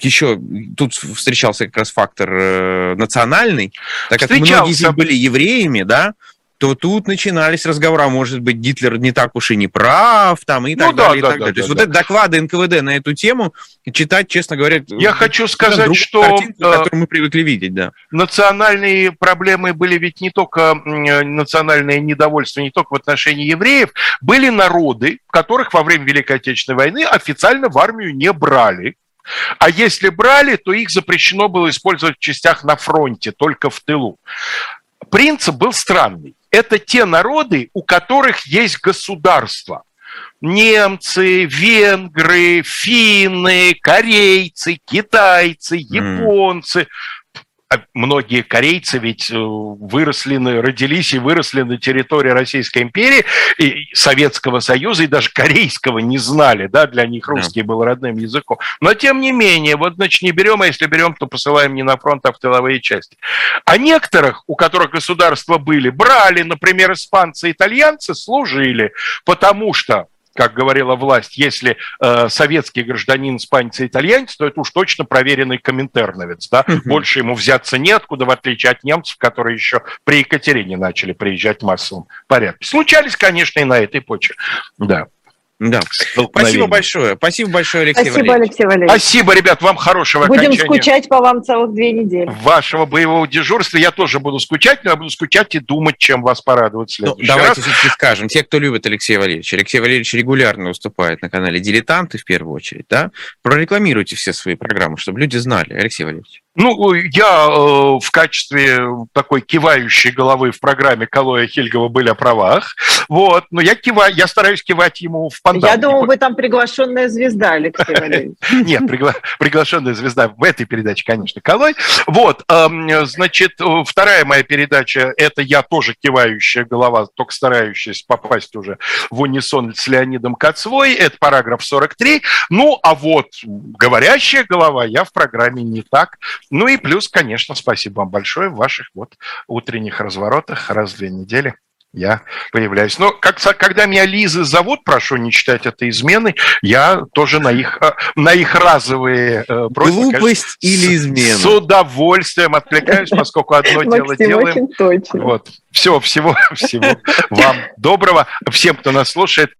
еще тут встречался как раз фактор э, национальный, так как многие из них были евреями, да, то тут начинались разговоры, а может быть, Гитлер не так уж и не прав, там, и так ну, далее. Да, и так да, далее. Да, То есть да, вот да. это доклады НКВД на эту тему читать, честно говоря... Я хочу сказать, что... Картинку, э, которую мы привыкли видеть, да. Национальные проблемы были ведь не только национальное недовольство, не только в отношении евреев, были народы, которых во время Великой Отечественной войны официально в армию не брали. А если брали, то их запрещено было использовать в частях на фронте, только в тылу. Принцип был странный это те народы, у которых есть государство. Немцы, венгры, финны, корейцы, китайцы, японцы. Mm многие корейцы ведь э, выросли, родились и выросли на территории Российской империи, и Советского Союза, и даже корейского не знали, да, для них русский yeah. был родным языком. Но тем не менее, вот, значит, не берем, а если берем, то посылаем не на фронт, а в тыловые части. А некоторых, у которых государства были, брали, например, испанцы, итальянцы, служили, потому что как говорила власть, если э, советский гражданин испанец и итальянец, то это уж точно проверенный коминтерновец, да, больше ему взяться неоткуда, в отличие от немцев, которые еще при Екатерине начали приезжать в массовом порядке. Случались, конечно, и на этой почве, да. Да. Спасибо большое. Спасибо большое, Алексей Спасибо, Валерьевич. Алексей Валерьевич. Спасибо, ребят, вам хорошего Будем окончания. скучать по вам целых две недели. Вашего боевого дежурства я тоже буду скучать, но я буду скучать и думать, чем вас порадовать в следующий ну, Давайте все-таки скажем. Те, кто любит Алексея Валерьевича. Алексей Валерьевич регулярно выступает на канале «Дилетанты» в первую очередь. Да? Прорекламируйте все свои программы, чтобы люди знали. Алексей Валерьевич. Ну, я э, в качестве такой кивающей головы в программе Калоя Хильгова были о правах. Вот, но я киваю, я стараюсь кивать ему в пандан. Я думаю, вы там приглашенная звезда, Алексей Валерьевич. <laughs> Нет, приглашенная звезда в этой передаче, конечно, Калой. Вот, эм, значит, вторая моя передача – это я тоже кивающая голова, только старающаяся попасть уже в унисон с Леонидом Коцвой. Это параграф 43. Ну, а вот говорящая голова я в программе не так ну и плюс, конечно, спасибо вам большое в ваших вот утренних разворотах раз в две недели я появляюсь. Но как, когда меня Лизы зовут, прошу не читать это измены, я тоже на их, э, на их разовые э, просьбы... Глупость конечно, или измена? С удовольствием откликаюсь, поскольку одно дело делаем. Вот. Все, всего, всего вам доброго. Всем, кто нас слушает,